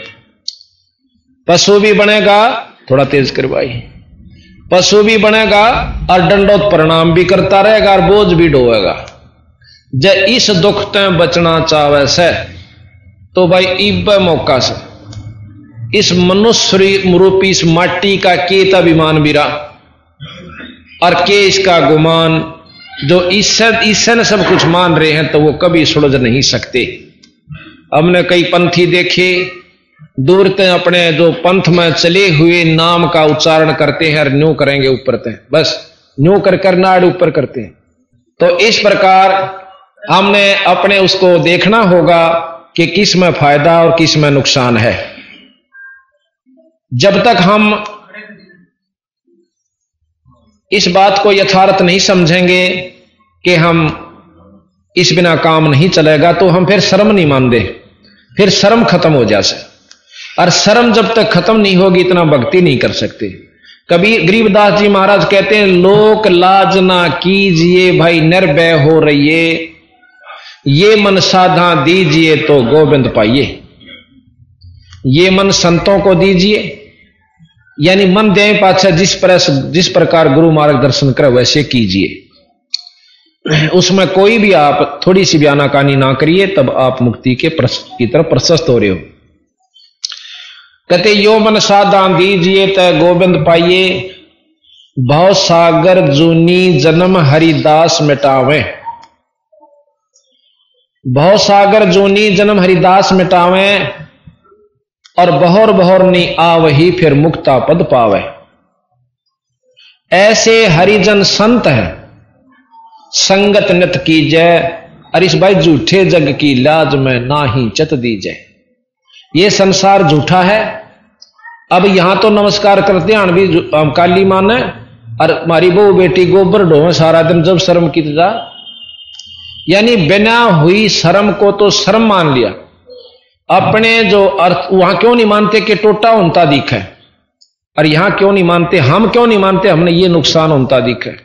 पशु भी बनेगा, थोड़ा तेज करवाई। पशु भी बनेगा और डंडौत प्रणाम भी करता रहेगा और बोझ भी ढोएगा जब इस दुख ते बचना चाहे से तो भाई इब मौका से। इस मनुष्य रूपी, इस माटी का केत अभिमान बिरा। और के इसका गुमान, जो ईश्वर ईश्वर सब कुछ मान रहे हैं तो वो कभी सुलझ नहीं सकते। हमने कई पंथी देखे दूर ते अपने जो पंथ में चले हुए नाम का उच्चारण करते हैं, और न्यू करेंगे ऊपर ते बस, न्यू कर कर नाड़ ऊपर करते हैं। तो इस प्रकार हमने अपने उसको देखना होगा कि किसमें फ़ायदा और किसमें नुकसान है। जब तक हम इस बात को यथार्थ नहीं समझेंगे कि हम इस बिना काम नहीं चलेगा तो हम फिर शर्म नहीं मानते, फिर शर्म खत्म हो जाए और शर्म जब तक खत्म नहीं होगी, इतना भक्ति नहीं कर सकते। कभी गरीबदास जी महाराज कहते हैं, लोक लाज ना कीजिए भाई, निर्भय हो रहिए। ये मन साधा दीजिए तो गोविंद पाइए। ये मन संतों को दीजिए यानी मन दे पाचा जिस पर, जिस प्रकार गुरु मार्गदर्शन करे, वैसे कीजिए। उसमें कोई भी आप थोड़ी सी बयाना कहानी ना करिए, तब आप मुक्ति के की तरफ़ प्रशस्त हो रहे हो। कहते, यो मन साधा दीजिए त गोविंद पाइए, भाव सागर जूनी जन्म हरिदास मिटावे। भाव सागर जूनी जन्म हरिदास मिटावे और बहोर बहोर नी आ वही फिर मुक्ता पद पावे। ऐसे हरिजन संत है। संगत नत की जय अरिश भाई झूठे जग की लाज में ना ही चत दी जय ये संसार झूठा है। अब यहाँ तो नमस्कार करते हैं भी काली माने और हमारी बहु बेटी गोबर ढोवे सारा दिन जब शर्म की जा यानी बिना हुई शर्म को तो शर्म मान लिया। अपने जो अर्थ, वहाँ क्यों नहीं मानते कि टोटा होता दिख है? और यहाँ क्यों नहीं मानते, हम क्यों नहीं मानते, हमने ये नुकसान होता दिख है।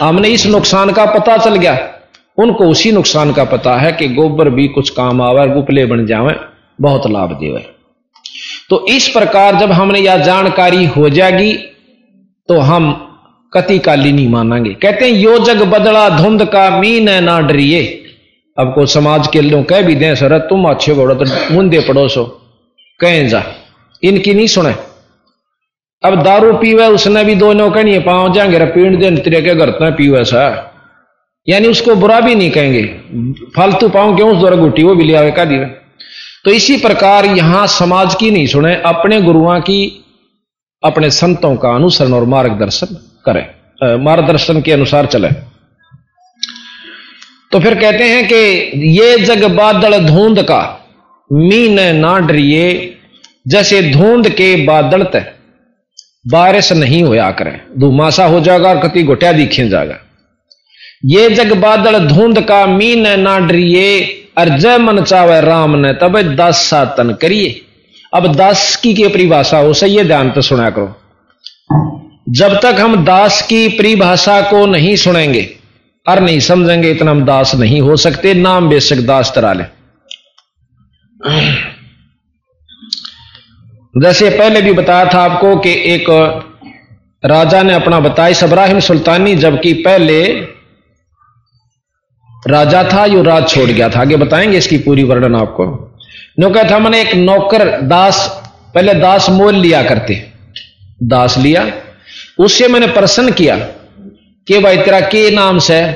हमने इस नुकसान का पता चल गया। उनको उसी नुकसान का पता है कि गोबर भी कुछ काम आवे, गुपले बन जावे, बहुत लाभ देवे। तो इस प्रकार जब हमने यह जानकारी हो जाएगी तो हम कति काली नहीं मानेंगे। कहते हैं यो जग बदला धुंध का मीन है ना डरिए। अब को समाज के लोग कह भी दें, सर, तुम अच्छे बड़ो तो मुंदे पड़ोसो। कहें जा। इनकी नहीं सुने। अब दारू पीवे, उसने भी दो नो कहनी पाओ जाएँगे पीण दिन तेरे के घर तो पीवे सा यानी उसको बुरा भी नहीं कहेंगे। फालतू पाओ क्यों उस द्वारा गुटी वो भी लिया का दिवे तो इसी प्रकार यहाँ समाज की नहीं सुने, अपने गुरुओं की, अपने संतों का अनुसरण और मार्गदर्शन करें। मार्गदर्शन के अनुसार चले। तो फिर कहते हैं कि ये जग बादल धुंध का, मीन ना डरिए, जैसे धुंध के बादल तय बारिश नहीं होया करे, धुमासा हो जाएगा और कति घोटिया दिखे जाएगा। ये जग बादल धुंध का, मीन ना डरिए और जय मन चावे राम ने, तब दस सातन करिए। अब दास की के परिभाषा हो सही ध्यान तो सुना करो। जब तक हम दास की परिभाषा को नहीं सुनेंगे और नहीं समझेंगे, इतना हम दास नहीं हो सकते। नाम बेशक दास तरा ले। जैसे पहले भी बताया था आपको कि एक राजा ने अपना बताया सब्राहिम सुल्तानी, जबकि पहले राजा था, यो राज छोड़ गया था। आगे बताएँगे इसकी पूरी वर्णन आपको। नो था मैंने एक नौकर दास, पहले दास मोल लिया करते। दास लिया, उससे मैंने प्रसन्न किया। कि भाई तेरा के नाम से?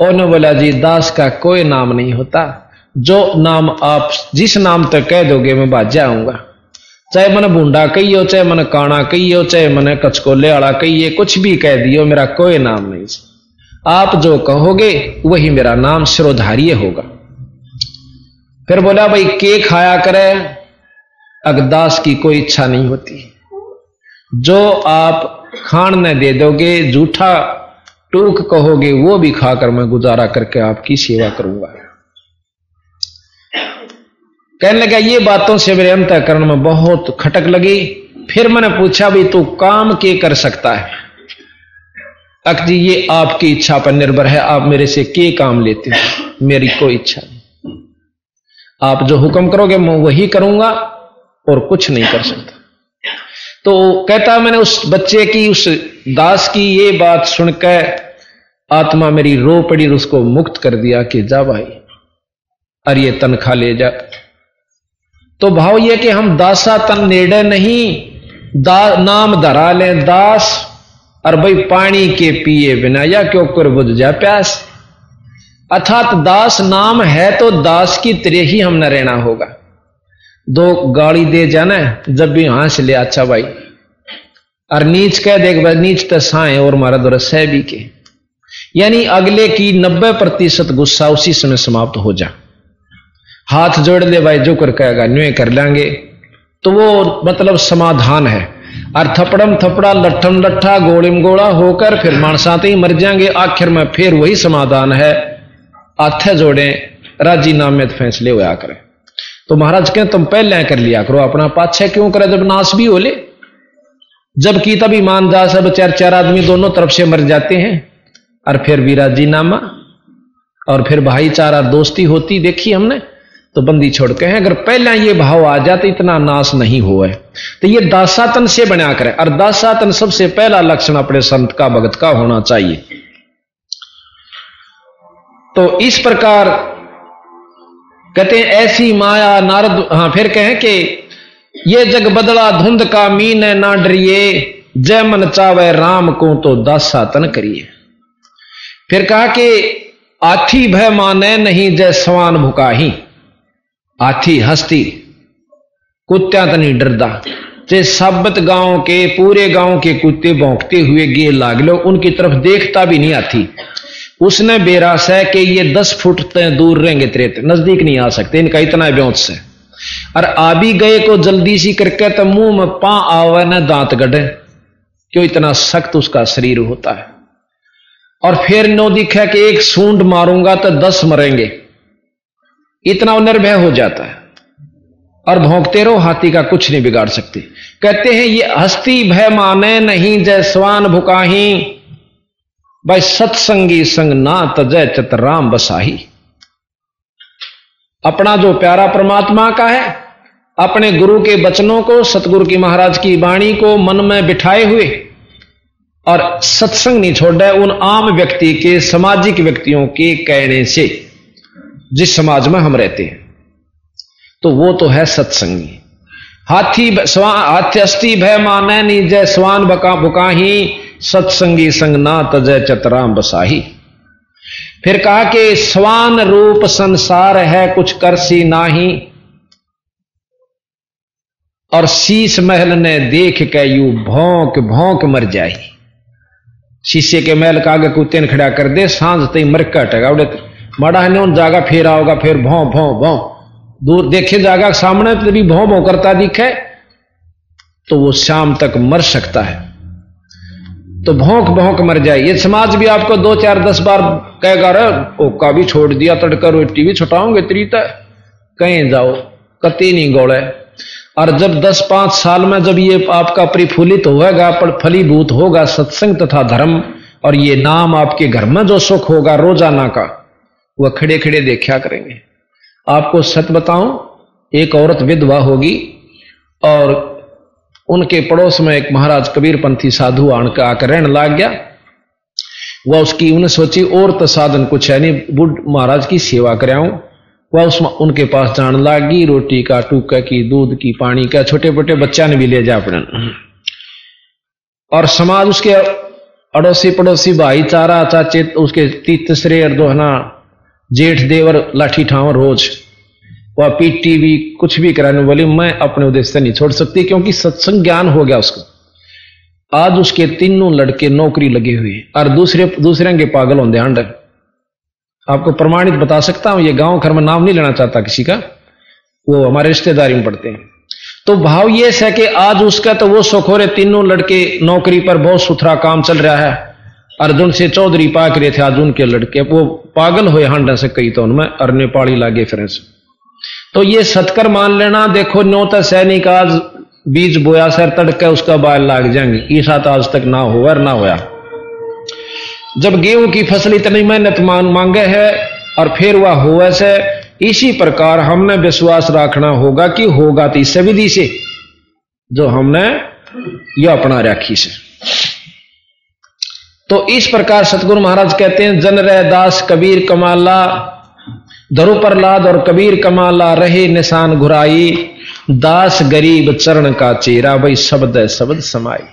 और बोला, जी, दास का कोई नाम नहीं होता। जो नाम आप, जिस नाम तक कह दोगे, मैं बाज जाऊँगा चाहे मैंने बूंडा कहियो चाहे मैंने काना कहियो चाहे मैंने कचकोले वाला कहिए कुछ भी कह दियो, मेरा कोई नाम नहीं आप जो कहोगे, वही मेरा नाम सिरोधार्य होगा। फिर बोला, भाई, के खाया करे? अगदास की कोई इच्छा नहीं होती। जो आप खान न दे दोगे, जूठा टूक कहोगे, वो भी खाकर मैं गुजारा करके आपकी सेवा करूँगा। कहने लगा, ये बातों से मेरे अंतकरण में बहुत खटक लगी। फिर मैंने पूछा भी तू काम के कर सकता है? अक जी, ये आपकी इच्छा पर निर्भर है। आप मेरे से के काम लेते हो? मेरी कोई इच्छा नहीं। आप जो हुक्म करोगे, मैं वही करूँगा और कुछ नहीं कर सकता। तो कहता मैंने उस बच्चे की, उस दास की ये बात सुनकर आत्मा मेरी रो पड़ी और उसको मुक्त कर दिया कि जा भाई, और ये तनख्वाह ले जा। तो भाव ये कि हम दासा तन निर्णय नहीं, दा, नाम धरा लें दास, और भाई पानी के पिए बिना, या क्यों कर बुझ जा प्यास। अर्थात दास नाम है तो दास की तरह ही हम न रहना होगा। दो गाड़ी दे जाना जब भी हंस ले अच्छा भाई। और नीच कह देख भाई नीच तो साए और मारा दो सह भी के। यानी अगले की नब्बे प्रतिशत गुस्सा उसी समय समाप्त हो जा। हाथ जोड़ ले भाई, जो कर कहेगा, न्यू कर लेंगे। तो वो मतलब समाधान है। और थपड़म थपड़ा लट्ठम लट्ठा गोलिम गोड़ा होकर फिर मानसाते ही मर जाएँगे। आखिर में फिर वही समाधान है। आथे जोड़े राज़ी नामे फैसले हुआ करें। तो महाराज कहें, तुम पहले कर लिया करो, अपना पाछे क्यों करे? जब नाश भी हो ले। जब की तब ईमान जा सब चार चार आदमी दोनों तरफ़ से मर जाते हैं, और फिर भी राज़ी नामा और फिर भाईचारा दोस्ती होती देखी हमने तो बंदी छोड़ के हैं, अगर पहले ये भाव आ जाए तो इतना नाश नहीं हुआ है। तो ये दासातन से बना करे, और दासातन सबसे पहला लक्षण अपने संत का, भगत का होना चाहिए। तो इस प्रकार कहते हैं, ऐसी माया नारद हाँ फिर कहें कि, ये जग बदला धुंध का मीन है ना डरिए, जय मन चावे राम को तो दासातन करिए. फिर कहा कि, आथी भय माने नहीं जय सवान भुकाही हाथी हस्ती कुत्त्या नहीं डरदा, जे साबत गाँव के, पूरे गाँव के कुत्ते भौंकते हुए गे लाग लो, उनकी तरफ़ देखता भी नहीं आती उसने बेरास है कि ये दस फुट दूर रहेंगे तेरे नज़दीक नहीं आ सकते, इनका इतना ब्योच से। और आ भी गए को जल्दी सी करके तो मुँह में पा आवे न दांत गढ़े। क्यों इतना सख्त उसका शरीर होता है? और फिर नो दिखा कि एक सूंड मारूँगा तो दस मरेंगे। इतना निर्भय हो जाता है। और भोंकते रहो, हाथी का कुछ नहीं बिगाड़ सकते। कहते हैं, ये हस्ती भय माने नहीं, जय स्वान भुकाही। भाई सत्संगी संग ना तजय चत राम बसाही। अपना जो प्यारा परमात्मा का है, अपने गुरु के वचनों को, सतगुरु की महाराज की वाणी को मन में बिठाए हुए और सत्संग नहीं छोड़ रहे उन आम व्यक्ति के, सामाजिक व्यक्तियों के कहने से, जिस समाज में हम रहते हैं। तो वो तो है सत्संगी। हाथी हाथी अस्थि भय माने नी जय स्वान बका बुकाही सत्संगी संग ना तजय चतराम बसाही। फिर कहा कि स्वान रूप संसार है, कुछ करसी नाही। और शीश महल ने देख के यू भौंक भौंक मर जाए शीशे के महल का आगे कुत्ते खड़ा कर दे, साँझ तई मरका टगा उड़े माड़ा है जागा फिर आओगा, फिर भौ भौ भौ। दूर देखे जागा सामने तो भी भौ भौ करता दिखे तो वो शाम तक मर सकता है। तो भौंक भौंक मर जाए। ये समाज भी आपको दो, चार, दस बार कहेगा रे ओका भी छोड़ दिया तड़कर रोटी भी छुटाओगे त्रीता कहीं जाओ, कति नहीं गौड़े और जब दस, पाँच साल में जब ये आपका परिफुलित होगा पर फलीभूत होगा सत्संग तथा धर्म, और ये नाम आपके घर में जो सुख होगा रोज़ाना का, वह खड़े खड़े देखा करेंगे। आपको सच बताऊँ, एक औरत विधवा होगी, और उनके पड़ोस में एक महाराज कबीरपंथी साधु आण आकर रहने लग गया। वह उसकी उन्हें सोची, और तो साधन कुछ है नहीं, बुढ़ महाराज की सेवा कराऊं वह उस उनके पास जान लागी, रोटी का टूका की, दूध की, पानी का छोटे छोटे बच्चा ने भी ले जा अपने। और समाज उसके अड़ोसी पड़ोसी भाईचारा चाचे, उसके तीसरे और दोहना, जेठ, देवर लाठी ठावर रोज पीटी भी कुछ भी कराने वाली मैं अपने उद्देश्य से नहीं छोड़ सकती, क्योंकि सत्संग ज्ञान हो गया उसको। आज उसके तीनों लड़के नौकरी लगे हुए और दूसरे दूसरे के पागल होंगे अंडर आपको प्रमाणित बता सकता हूँ, ये गाँव घर में नाम नहीं लेना चाहता किसी का, वो हमारे रिश्तेदारी में पड़ते हैं। तो भाव ये है कि आज उसका तो वो सुख रहे तीनों लड़के नौकरी पर बहुत सुथरा काम चल रहा है। अर्जुन से चौधरी पाक रहे थे, आज उनके लड़के, वो पागल हुए हांडा से कई तो उनमें, और नेपाली लागे फिर तो ये सतकर मान लेना, देखो नो तो सैनिक आज बीज बोया, सर तड़के उसका बाल लाग जाएँगे। ईसा तो आज तक ना हुआ ना होया। जब गेहूँ की फ़सल इतनी मेहनत मांगे है और फिर वह हुआ से, इसी प्रकार हमने विश्वास रखना होगा कि होगा तो इस विधि से, जो हमने यह अपना राखी से। तो इस प्रकार सतगुरु महाराज कहते हैं, जन रह दास कबीर कमाला धरु प्रहलाद और कबीर कमाला रहे निशान घुराई। दास गरीब चरण का चेरा भाई शब्द शब्द समाई।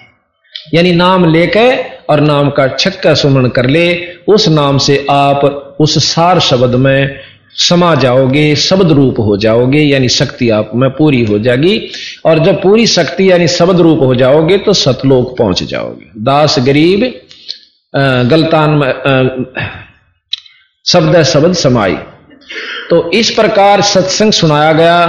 यानी नाम लेके और नाम का छक्का सुमन कर ले, उस नाम से आप उस सार शब्द में समा जाओगे, शब्द रूप हो जाओगे, यानी शक्ति आप में पूरी हो जाएगी। और जब पूरी शक्ति यानी शब्द रूप हो जाओगे तो सतलोक पहुँच जाओगे। दास गरीब गलतान में शब्द शब्द समाई। तो इस प्रकार सत्संग सुनाया गया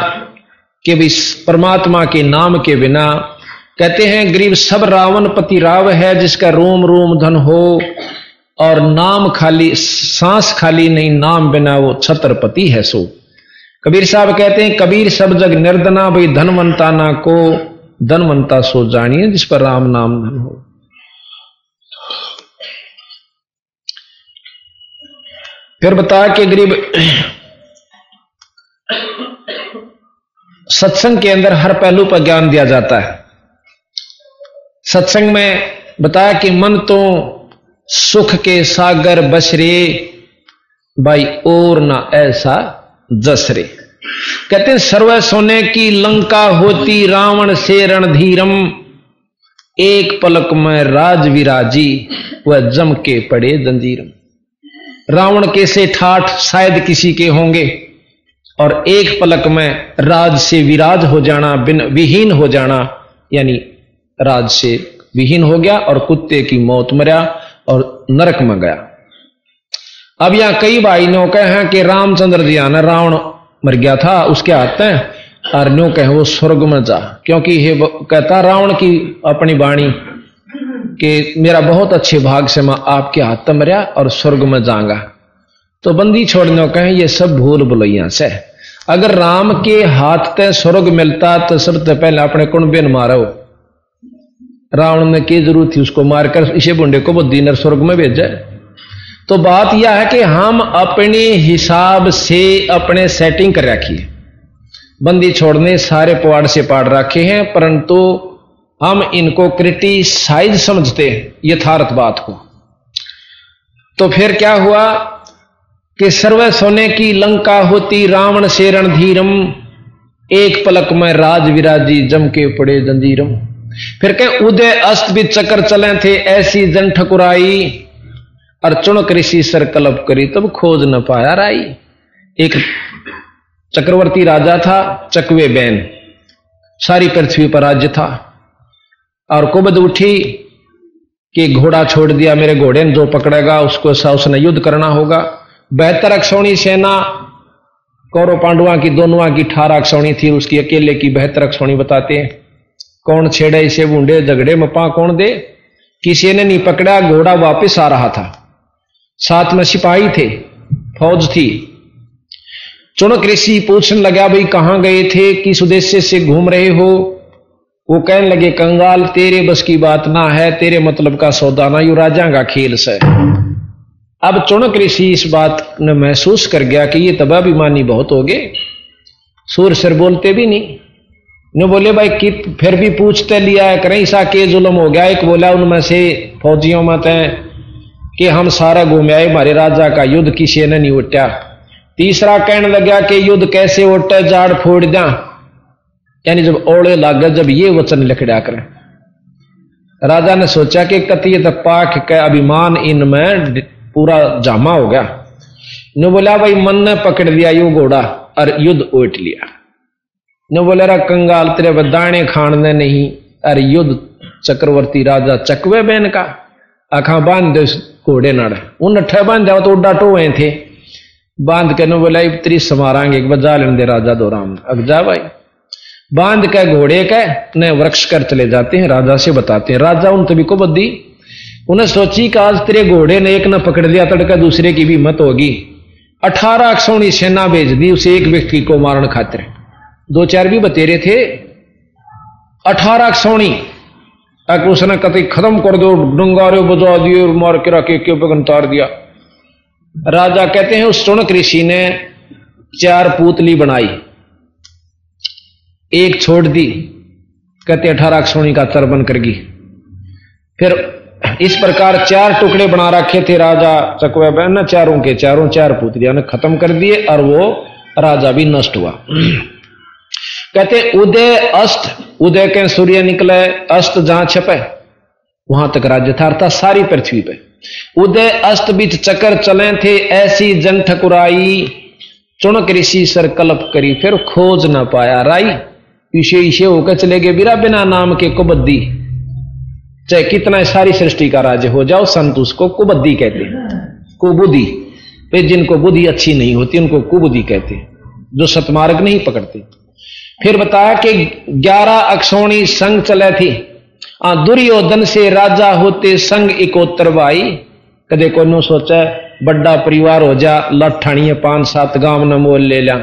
कि भी परमात्मा के नाम के बिना कहते हैं, गरीब सब रावण पति राव है जिसका रोम रोम धन हो और नाम खाली, सांस खाली नहीं, नाम बिना वो छत्रपति है सो। कबीर साहब कहते हैं, कबीर सब जग निर्दना भाई धनवंता ना को धनवंता सो जानिए जिस पर राम नाम धन हो। फिर बता के गरीब सत्संग के अंदर हर पहलू पर ज्ञान दिया जाता है। सत्संग में बताया कि मन तो सुख के सागर बसरे भाई और ना ऐसा जसरे। कहते हैं, सर्व सोने की लंका होती रावण से रणधीरम, एक पलक में राज विराजी वह जम के पड़े जंजीरम। रावण के से ठाठ शायद किसी के होंगे? और एक पलक में राज से विराज हो जाना, बिन विहीन हो जाना, यानी राज से विहीन हो गया और कुत्ते की मौत मरा और नरक में गया। अब यहाँ कई भाई कहे हैं कि रामचंद्र जी आना, रावण मर गया था, उसके हाथ में और न्यो कहे वो स्वर्ग में जा, क्योंकि ये कहता रावण की अपनी वाणी कि मेरा बहुत अच्छे भाग से मैं आपके हाथ मरिया और स्वर्ग में जाऊँगा। तो बंदी छोड़ने कहे, ये सब भूल बुलैया से। अगर राम के हाथ ते स्वर्ग मिलता तो सबसे पहले अपने कुंबे न मारो। रावण ने की ज़रूरत थी उसको मारकर इसे बुंडे को वो नर स्वर्ग में भेजा। तो बात यह है कि हम अपने हिसाब से अपने सेटिंग कर रखिए बंदी छोड़ने सारे पवाड़ से पाड़ रखे हैं, परंतु हम इनको क्रिटिसाइज समझते यथार्थ बात को। तो फिर क्या हुआ कि सर्व सोने की लंका होती रावण से रणधीरम, एक पलक में राज विराजी जम के पड़े जंजीरम। फिर कह, उदय अस्त भी चक्कर चले थे, ऐसी जन ठकुराई। और चुनक ऋषि सर कल्प करी, तब खोज न पाया राई। एक चक्रवर्ती राजा था, चकवे बैन। सारी पृथ्वी पर राज्य था। और कुबद उठी कि घोड़ा छोड़ दिया मेरे घोड़े ने जो पकड़ेगा, उसको उसने युद्ध करना होगा। बेहतर अक्षौणी सेना कौरव पांडुआ की, दोनों की ठार अक्षौणी थी, उसकी अकेले की बेहतर अक्षौणी बताते हैं। कौन छेड़े इसे बूंडे झगड़े मपा कौन दे? किसी ने नहीं पकड़ा, घोड़ा वापस आ रहा था। साथ में सिपाही थे, फौज थी। चुनक ऋषि पूछने लगा, भाई कहाँ गए थे? किस उद्देश्य से घूम रहे हो? वो कहने लगे, कंगाल, तेरे बस की बात ना है, तेरे मतलब का सौदा ना, यू राजा का खेल से। अब चुनक ऋषि इस बात ने महसूस कर गया कि ये तबाभिमानी बहुत हो गए। सूर सिर बोलते भी नहीं। ने बोले, भाई, कि फिर भी पूछते लिया है, करें सा के जुलम हो गया। एक बोला उनमें से फौजियों में तय कि हम सारा घूम आए, हमारे राजा का युद्ध किसी ने नहीं उठा तीसरा कहने लगा कि युद्ध कैसे उठे, जाड़ फोड़ दिया। यानी जब ओले लागे जब ये वचन लिखड़ा करें। राजा ने सोचा कि कतियत पाख का अभिमान इनमें पूरा जामा हो गया। ने बोला, भाई, मन ने पकड़ लिया, यू घोड़ा, और युद्ध उठ लिया। ने बोले, रा कंगाल, तेरे दाने खाने नहीं अरे युद्ध चक्रवर्ती राजा चकवे बेन का। आखा बाँध दे घोड़े नाड़ उन अठे बाँध तो उड्डा टोए थे। बाँध के न बोला इतरी समारांगे बजा लेने दे राजा दो राम। अग जा भाई। बाँध के घोड़े के ने वृक्ष कर चले जाते हैं, राजा से बताते हैं। राजा उन तभी को बद्दी उन्हें सोची कि आज तेरे घोड़े ने एक न पकड़ लिया, तड़का दूसरे की भी मत होगी। अठारह अक्षौणी सेना भेज दी, उसे एक व्यक्ति को मारण खातिर। दो चार भी बतेरे थे। अठारह अक्षौणी उसने कतई खत्म कर दो, डंगारे बजा दिए और मार के रखे के पगन तार दिया। राजा कहते हैं, उस चुनक ऋषि ने चार पुतली बनाई। एक छोड़ दी, कहते अठारह अक्षौणी का तर बन कर गई फिर इस प्रकार चार टुकड़े बना रखे थे राजा चकवा बहन चारों के, चारों चार पुतलियाँ ने खत्म कर दिए और वो राजा भी नष्ट हुआ। कहते, उदय अस्त, उदय के सूर्य निकले, अस्त जहाँ छपे, वहाँ तक राज्य था अर्थात सारी पृथ्वी पे। उदय अस्त बीच चक्कर चले थे, ऐसी जन ठकुराई, चुनक ऋषि सर कल्प करी, फिर खोज ना पाया राई। पीछे ईशे होकर चले गए, बिरा बिना नाम के कुबद्दी। चाहे कितना सारी सृष्टि का राज्य हो, जाओ संत उसको कुबद्दी कहते कुबुद्धि पे जिनको बुद्धि अच्छी नहीं होती, उनको कुबुद्धि कहते जो सतमार्ग नहीं पकड़ते। फिर बताया कि ग्यारह अक्षोणी संग चले थी। आ, दुर्योधन से राजा होते संग इकोत्तर भाई कदे को सोचा बड़ा परिवार हो जा लठाणी पाँच सात गाँव न मोल ले लिया।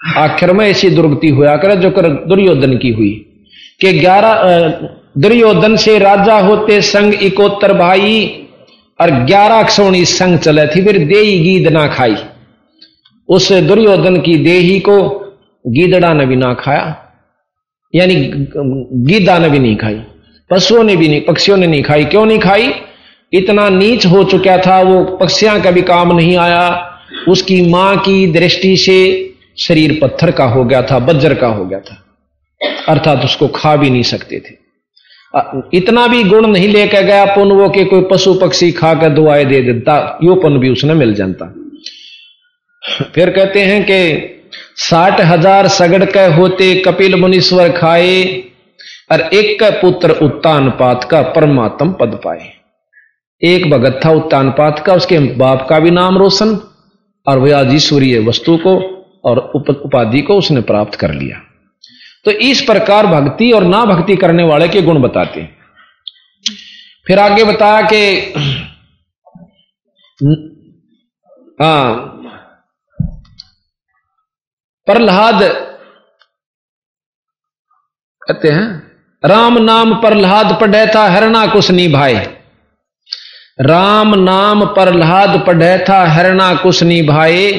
आखिर में ऐसी दुर्गति हुआ करे जो कर दुर्योधन की हुई। कि ग्यारह दुर्योधन से राजा होते संग इकोत्तर भाई और ग्यारह अक्षौणी संग चले थी, फिर देही गीद ना खाई। उस दुर्योधन की देही को गीदड़ा ने भी ना खाया, यानी गीदा ने भी नहीं खाई, पशुओं ने भी नहीं, पक्षियों ने नहीं खाई। क्यों नहीं खाई? इतना नीच हो चुका था, वो पक्षियाँ का भी काम नहीं आया। उसकी माँ की दृष्टि से शरीर पत्थर का हो गया था बज्र का हो गया था। अर्थात उसको खा भी नहीं सकते थे। इतना भी गुण नहीं लेकर गया पुन वो के कोई पशु पक्षी खाकर दुआएँ दे देता, यो पुन भी उसने मिल जाता फिर कहते हैं कि, साठ हज़ार सगड़ के होते कपिल मुनीश्वर खाए, और एक का पुत्र उत्तान पात का परमात्म पद पाए। एक भगत था उत्तान पात का, उसके बाप का भी नाम रोशन, और वह आज ईश्वरीय वस्तु को और उपाधि को उसने प्राप्त कर लिया। तो इस प्रकार भक्ति और ना भक्ति करने वाले के गुण बताते हैं। फिर आगे बताया कि हाँ प्रहलाद कहते हैं, राम नाम प्रहलाद पढ़े था हरणा कुछ नहीं भाई। राम नाम प्रहलाद पढ़े था हरणा कुछ नहीं भाई।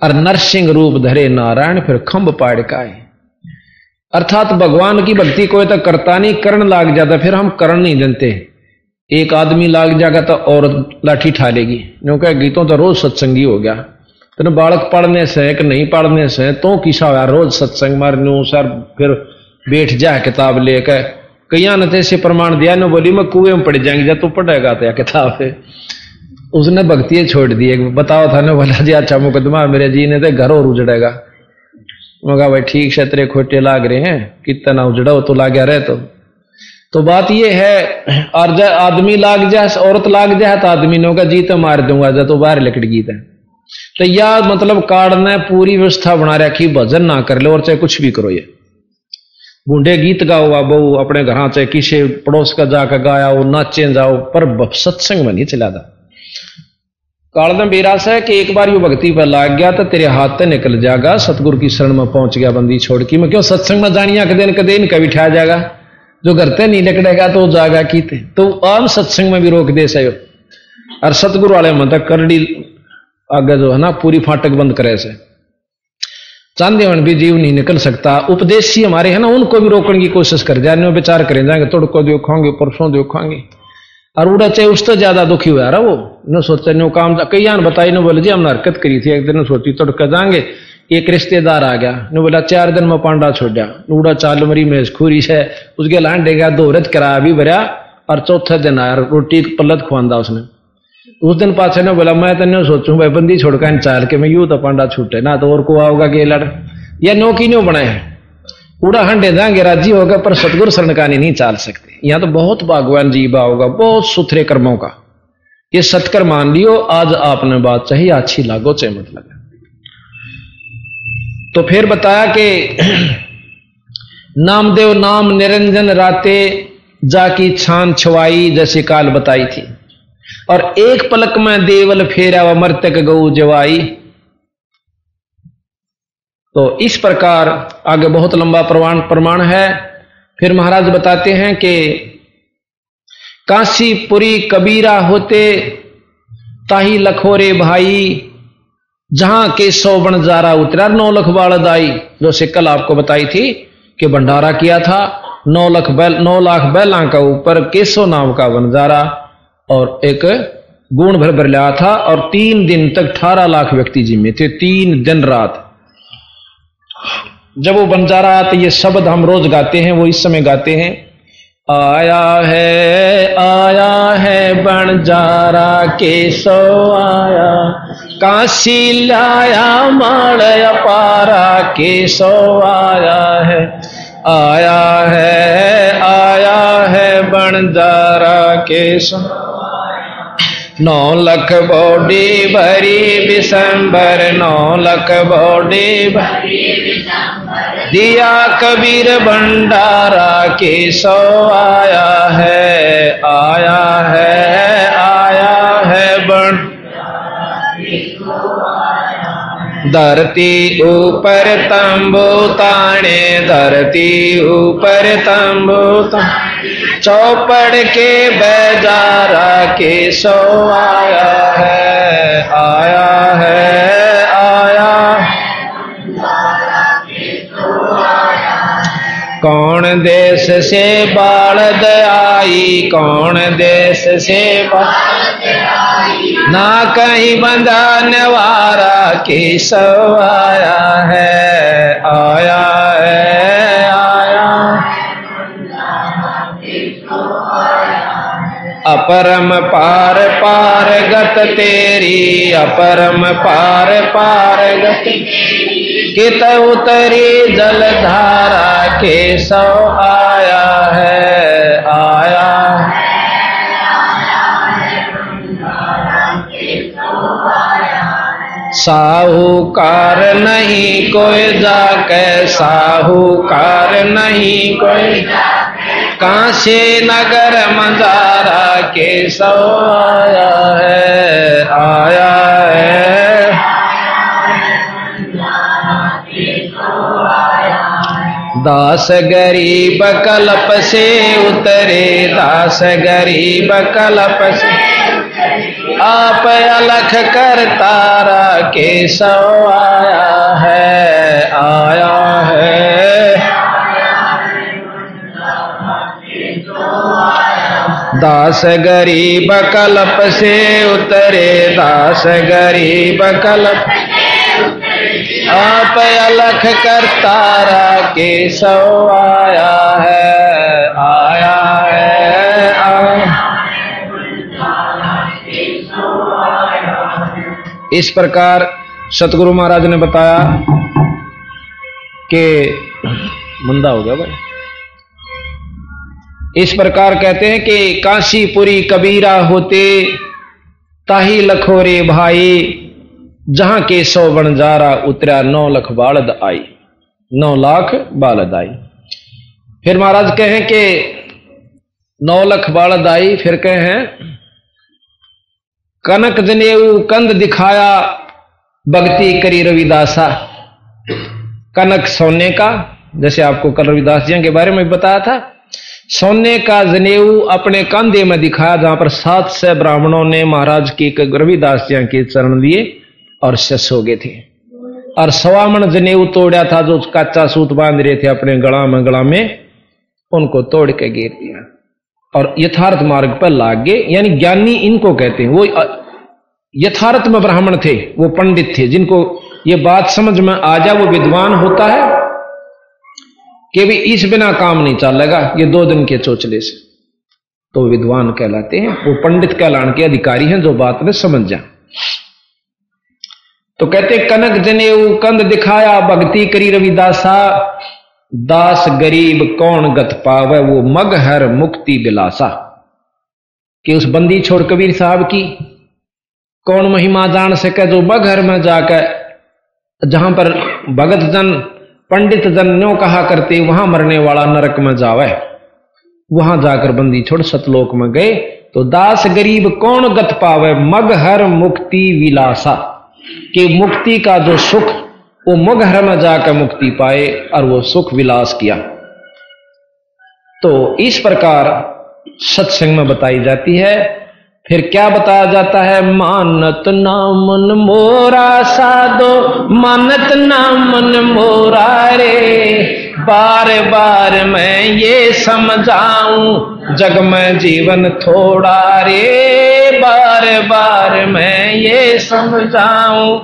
और नरसिंह रूप धरे नारायण फिर खंभ पाड़ का है अर्थात भगवान की भक्ति कोई तो करता नहीं, करण लाग जाता, फिर हम करण नहीं देते एक आदमी लाग जाएगा तो और लाठी ठा लेगी क्योंकि गीतों तो रोज सत्संगी हो गया। तेन बालक पढ़ने से कि नहीं पढ़ने से तो किसा हुआ रोज सत्संग मारने सर, फिर बैठ जा किताब लेकर। कई ने तो ऐसे प्रमाण दिया, ना बोली, मैं कुएँ में पड़ जाएँगे जब तू पढ़ेगा तो या किताब। उसने भक्ति छोड़ दी। बताओ था ना बोला जी अच्छा मुकदमा मेरे जी ने तो घर और उजड़ेगा। मैं कहा, भाई ठीक से तेरे खोटे लाग रहे हैं, कितना उजड़ो तो ला गया रहे तो। तो बात ये है, और आदमी लाग जाए, औरत लाग जाए तो आदमी ने होगा जी तो मार दूँगा, जब तो बाहर लिकट गीत है तो या मतलब कार्ड ने पूरी व्यवस्था बना रखी, भजन ना कर लो, और चाहे कुछ भी करो ये। बूढ़े गीत गाओ बहु, अपने घर चाहे किसी, पड़ोस का जाकर गाया वो नाचे जाओ, पर सत्संग में नहीं चला था कालदम बेरास है कि एक बार यू भक्ति पर लाग गया तो तेरे हाथ से निकल जाएगा। सतगुरु की शरण में पहुँच गया बंदी छोड़ की। मैं क्यों सत्संग में जानिया कदे न कदे कभी ठा जाएगा? जो करते नहीं निकलेगा तो जागा की थे तो आम सत्संग में भी रोक दे सो और सतगुरु वाले मन तक करड़ी आगे जो है ना, पूरी फाटक बंद करे से। चांदीवन भी जीव नहीं निकल सकता। उपदेशी हमारे है ना, उनको भी रोकने की कोशिश कर। जाए विचार करें, जाएँगे, तोड़को देखोगे परसों देखोगे और उड़ा चाहे उससे ज़्यादा दुखी हुआ रहा वो, न सोचा नो काम कई आन बताई, न बोले, जी, हमने हरकत करी थी, एक दिन सोची तोड़कर जाएँगे, एक रिश्तेदार आ गया, ने बोला, चार दिन में पांडा छोड़ा उड़ा चाल मरी में खूरी से, उसके लांडे गया, दो रथ कराया, भी भरा और चौथे दिन आया, रोटी पलत खुआंदा उसने। उस दिन पाछे ने बोला, मैं तो सोचू, भाई, बंदी छोड़कर चाल के, मैं यू तो पांडा छूटे, ना तो और को आओगा कि लड़ या नो की नो बनाए। उड़ा हंडे जाएँगे, राज़ी होगा, पर सतगुरु शरणकानी नहीं चाल सकते। यहाँ तो बहुत भगवान जीवा होगा, बहुत सुथरे कर्मों का। ये सत्कर मान लियो, आज आपने बात चाहिए अच्छी लागो चाहे मत लगे। तो फिर बताया कि नामदेव नाम निरंजन राते जाकी छान छवाई जैसे काल बताई थी। और एक पलक में देवल फेरा व मर्तक गऊ जवाई। तो इस प्रकार आगे बहुत लंबा प्रमाण प्रमाण है। फिर महाराज बताते हैं कि काशीपुरी कबीरा होते ताही लखोरे भाई, जहाँ के सौ बनजारा उतरा, नौ लख बालदाई, जो सिक्कल आपको बताई थी कि भंडारा किया था, नौ लख बैल, नौ लाख बैला का ऊपर केसो नाम का बनजारा और एक गुण भर भर लिया था और तीन दिन तक अठारह लाख व्यक्ति जिम्मे थे, तीन दिन रात। जब वो बंजारा तो ये शब्द हम रोज गाते हैं, वो इस समय गाते हैं। आया है आया है बंजारा के सो आया। काशी लाया माड़ पारा के सो आया है। आया है आया है बंजारा के सो नौ लख बॉडी भरी विशंबर नौ लख बॉडी भरी दिया कबीर भंडारा के सौ आया है आया है आया है बन। धरती ऊपर तंबू ताने, धरती ऊपर तंबू चौपड़ के बेजारा के सो आया है आया है, आया कौन देश से बालद आई कौन देश से ना कहीं बंदा नवारा के सो आया है आया है, आया। अपरम पार पार गत तेरी, अपरम पार पार गत कित उतरी जलधारा के सौ आया है, आया साहूकार नहीं कोई जाके, साहूकार नहीं कोई काशी नगर मजारा के सो आया है आया है। दास गरीब कलप से उतरे, दास गरीब कलप से। आप अलख कर तारा के सो आया है आया है। दास गरीब कलप से उतरे, दास गरीब कलप आप अलख कर तारा के सौ आया है आया है इस प्रकार सतगुरु महाराज ने बताया कि मंदा हो गया भाई। इस प्रकार कहते हैं कि काशीपुरी कबीरा होते ताही लखोरे भाई जहाँ के सौ बनजारा उतरा नौ लख बालद आई। नौ लाख बालद आई। फिर महाराज कहें कि नौ लख बालद आई, फिर कहें, कनक जनेऊ कंद दिखाया, भक्ति करी रविदासा। कनक सोने का, जैसे आपको कल रविदास जी के बारे में बताया था, सोने का जनेऊ अपने कंधे में दिखाया, जहाँ पर सात से ब्राह्मणों ने महाराज की रविदास जी के चरण लिए। और शस हो गए थे। और सवामण जनेऊ तोड़ा था, जो कच्चा सूत बाँध रहे थे अपने गला में गला में, उनको तोड़ के गिर दिया। और यथार्थ मार्ग पर लाग गए, यानी ज्ञानी इनको कहते हैं, वो यथार्थ में ब्राह्मण थे, वो पंडित थे, जिनको ये बात समझ में आ जाए वो विद्वान होता है, कि भी इस बिना काम नहीं चलेगा, ये दो दिन के चोचले से। तो विद्वान कहलाते हैं, वो पंडित कहलान के अधिकारी हैं, जो बात में समझ जा तो कहते, कनक जने कंद दिखाया भक्ति करी रविदासा। दास गरीब कौन गत पावे, वो मग हर मुक्ति बिलासा कि उस बंदी छोड़ कबीर साहब की, कौन महिमा जान सके, जो मगहर में जाकर जहाँ पर भगत जन, पंडित जन न्यो कहा करते, वहाँ मरने वाला नरक में जावे। वहाँ जाकर बंदी छोड़ सतलोक में गए तो दास गरीब कौन गत पावे, मग हर मुक्ति विलासा। कि मुक्ति का जो सुख, वो मुगहर में जाकर मुक्ति पाए और वो सुख विलास किया। तो इस प्रकार सत्संग में बताई जाती है फिर क्या बताया जाता है? मानत ना मन मोरा साधो, मानत ना मन मोरा रे। बार बार मैं ये समझाऊं, जग में जीवन थोड़ा रे। बार बार मैं ये समझाऊं।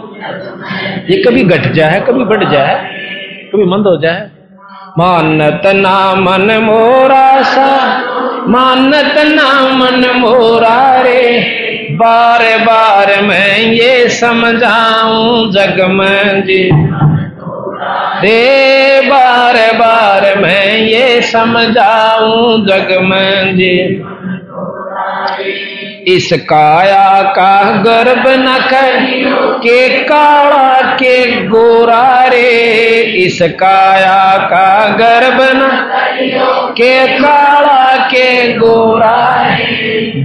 ये कभी घट जाए, कभी बढ़ जाए, कभी मंद हो जाए। मानत ना मन मोरा सा मानत नामन मोरा रे बार बार मैं ये समझाऊं जग में जी रे बार बार मैं ये समझाऊं जग में जी इस काया का गर्भ न कर के काला के गोरा रे। इस काया का गर्भ न के काला के गोरा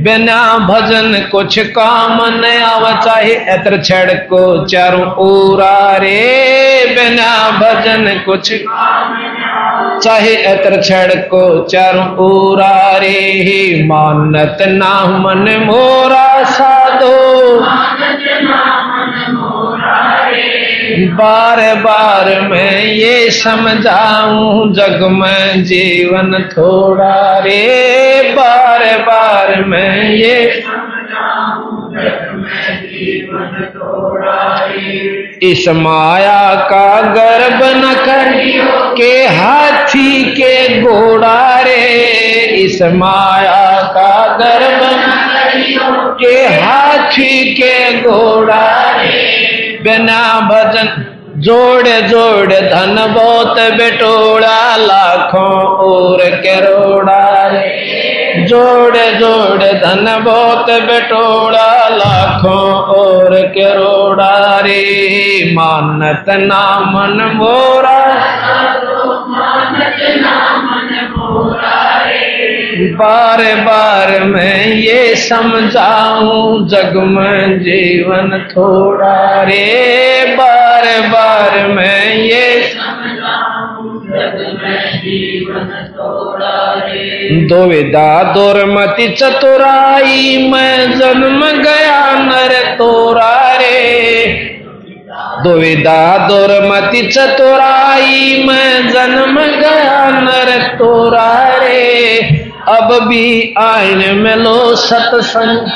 बिना भजन कुछ काम न आव चाहे एतर छड़ को चारों ओरा रे। बिना भजन कुछ चाहे छड़ को चारों ओरा रे मानत ना मन मोरा साधो। बार बार मैं ये समझाऊं, जग में जीवन थोड़ा रे। बार बार मैं ये इस माया का गर्भ न कर के हाथी के घोड़ा रे इस माया का गर्भ के हाथी के घोड़ा बिना भजन जोड़ जोड़ धन बहुत बेटोड़ा, लाखों और करोड़ा रे जोड़ जोड़ धन बहुत बेटोड़ा, लाखों और करोड़ा रे। मानत ना मन मोरा। बार बार मैं ये समझाऊं, जग में जीवन थोड़ा रे। बार बार मैं ये दुविधा दुर्मति चतुराई, मैं जन्म गया नर तोरा रे दुविधा दुर्मति चतुराई, मैं जन्म गया नर तोरा रे अब भी आयन में लो सत्संग,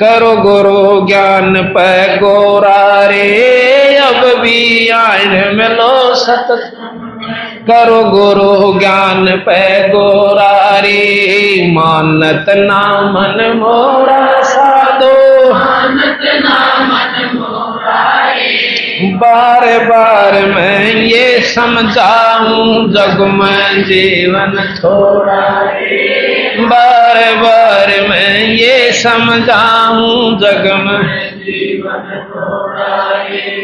करो गुरु ज्ञान पे गोरा रे अब भी आयन में लो सत्संग। करो गुरु ज्ञान पे गोरा रे मानत ना मन मोरा साधो। मानत ना मन बार बार मैं ये समझाऊं जग में जीवन थोड़ा बार बार मैं ये समझाऊं जग में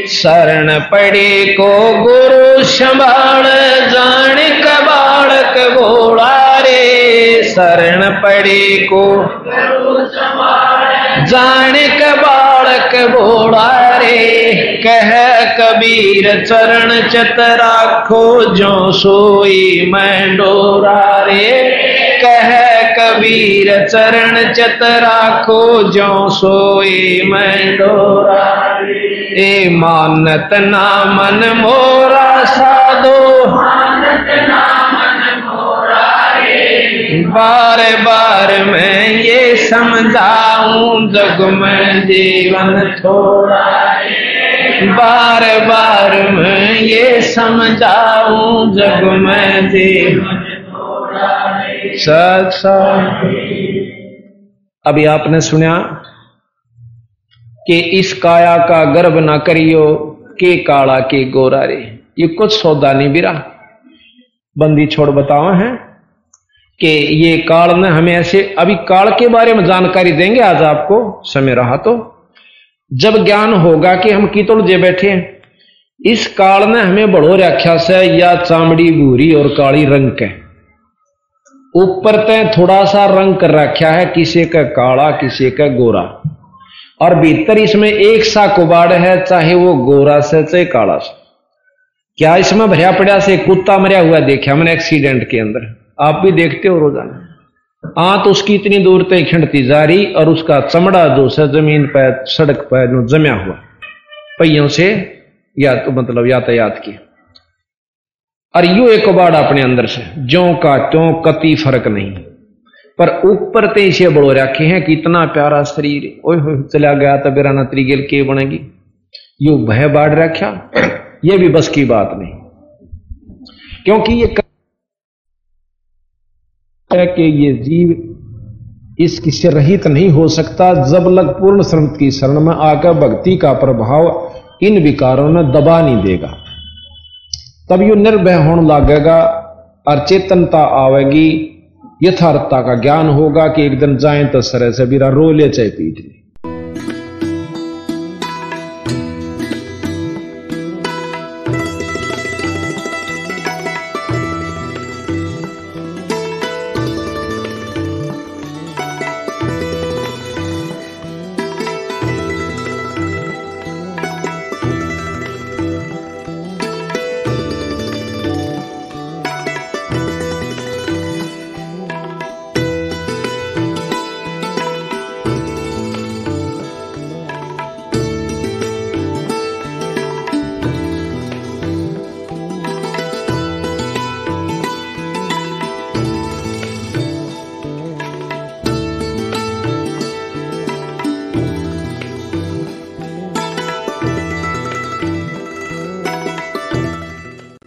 शरण पड़ी को गुरु संभाल, जान कबाड़क घोड़ा रे। शरण पड़ी को जान कबाड़क घोड़ा रे। कह कबीर चरण चत राखो, जो सोई मैं डोरा रे। कह कबीर चरण चत राखो जो सोई मैं डोरा। ए मानत ना मन मोरा साधो। बार बार मैं ये समझाऊं, जग में जीवन थोड़ा बार बार मैं ये समझाऊं, जग में जीवन सत्संग अभी आपने सुना कि इस काया का गर्भ ना करियो, के काला, के गोरा रे ये कुछ सौदा नहीं बिरा। बंदी छोड़ बताओ है कि ये काल ने हमें ऐसे, अभी काल के बारे में जानकारी देंगे आज आपको, समय रहा तो। जब ज्ञान होगा कि हम की जे बैठे हैं, इस काल ने हमें बढ़ो रखा से, या चामड़ी भूरी और काली रंग के। ऊपर तय थोड़ा सा रंग कर रखा है, किसी का काला, किसी का गोरा। और भीतर इसमें एक सा कुबाड़ है, चाहे वो गोरा से, चाहे काला से। क्या इसमें भरिया पड़ा से कुत्ता मरिया हुआ देखा मैंने एक्सीडेंट के अंदर? आप भी देखते हो रोज़ाना। आंत उसकी इतनी दूर तक खिंडती जा रही और उसका चमड़ा जो है ज़मीन पर सड़क पर जो जमया हुआ, पहियों से या तो मतलब यातायात की और यू एक कबाड़ अपने अंदर से। ज्यो का त्यों कति फ़र्क नहीं। पर ऊपर ते इसे बड़ो रखे हैं कि इतना प्यारा शरीर। ओए चला गया तो बेराना त्रिगेल के बनेगी। यू भय बाढ़ रखा, ये भी बस की बात नहीं। क्योंकि ये है कि ये जीव इस किसी रहित नहीं हो सकता, जब लग पूर्ण श्रमित की शरण में आकर भक्ति का प्रभाव इन विकारों में दबा नहीं देगा। तब यू निर्भय होने लगेगा और चेतनता आवेगी, यथार्थता का ज्ञान होगा कि एक दिन जाए तो सरे से बीरा रो ले चाहे पीठ ले